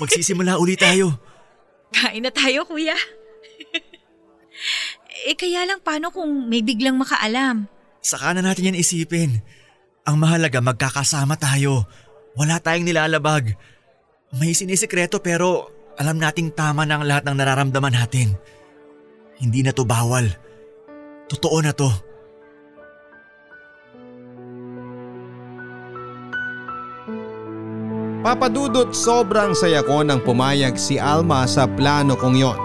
Magsisimula ulit tayo. Kain na tayo, kuya. eh kaya lang paano kung may biglang makaalam? Saka na natin yan isipin. Ang mahalaga magkakasama tayo. Wala tayong nilalabag. May sinisikreto pero alam nating tama na ang lahat ng nararamdaman natin. Hindi na to bawal. Totoo na to. Papadudot sobrang saya ko nang pumayag si Alma sa plano kong yon.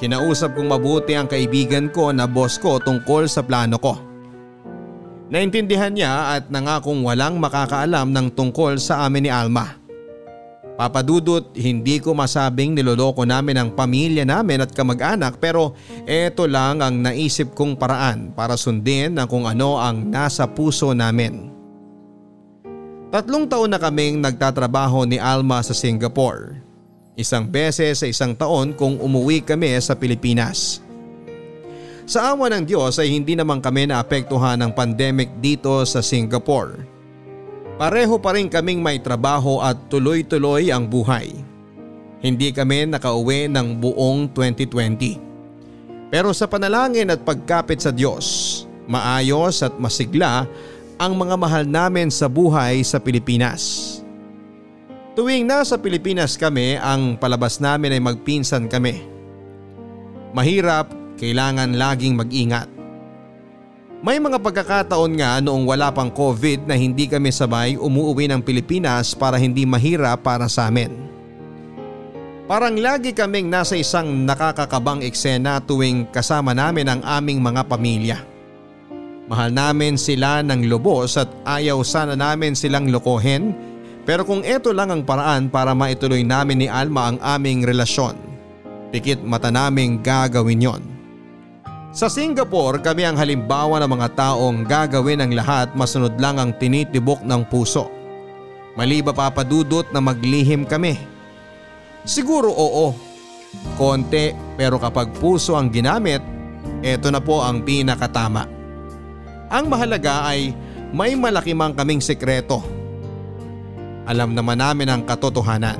Kinausap kong mabuti ang kaibigan ko na boss ko tungkol sa plano ko. Naintindihan niya at nangakong walang makakaalam ng tungkol sa amin ni Alma. Papadudot hindi ko masabing niloloko namin ang pamilya namin at kamag-anak pero eto lang ang naisip kong paraan para sundin ang kung ano ang nasa puso namin. Tatlong taon na kaming nagtatrabaho ni Alma sa Singapore. Isang beses sa isang taon kung umuwi kami sa Pilipinas. Sa awa ng Diyos ay hindi naman kami naapektuhan ng pandemic dito sa Singapore. Pareho pa rin kaming may trabaho at tuloy-tuloy ang buhay. Hindi kami nakauwi ng buong 2020. Pero sa panalangin at pagkapit sa Diyos, maayos at masigla ang mga mahal namin sa buhay sa Pilipinas. Tuwing nasa Pilipinas kami ang palabas namin ay magpinsan kami. Mahirap, kailangan laging mag-ingat. May mga pagkakataon nga noong wala pang COVID na hindi kami sabay umuwi ng Pilipinas para hindi mahirap para sa amin. Parang lagi kaming nasa isang nakakakabang eksena tuwing kasama namin ang aming mga pamilya. Mahal namin sila ng lubos at ayaw sana namin silang lokohin pero kung ito lang ang paraan para maituloy namin ni Alma ang aming relasyon, pikit mata naming gagawin yon. Sa Singapore kami ang halimbawa ng mga taong gagawin ang lahat masunod lang ang tinitibok ng puso. Mali ba papadudot na maglihim kami? Siguro oo. Konti pero kapag puso ang ginamit, eto na po ang pinakatama. Ang mahalaga ay may malaki mang kaming sekreto. Alam naman namin ang katotohanan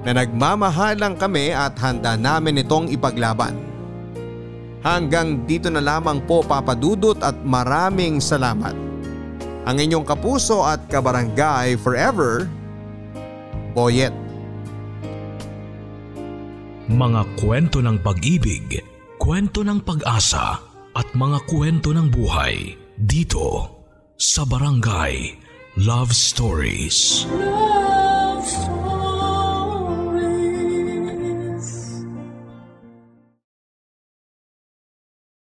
na nagmamahalang kami at handa namin itong ipaglaban. Hanggang dito na lamang po papadudot at maraming salamat. Ang inyong kapuso at kabarangay forever, Boyet. Mga kwento ng pag-ibig, kwento ng pag-asa at mga kwento ng buhay dito sa Barangay Love Stories. Love.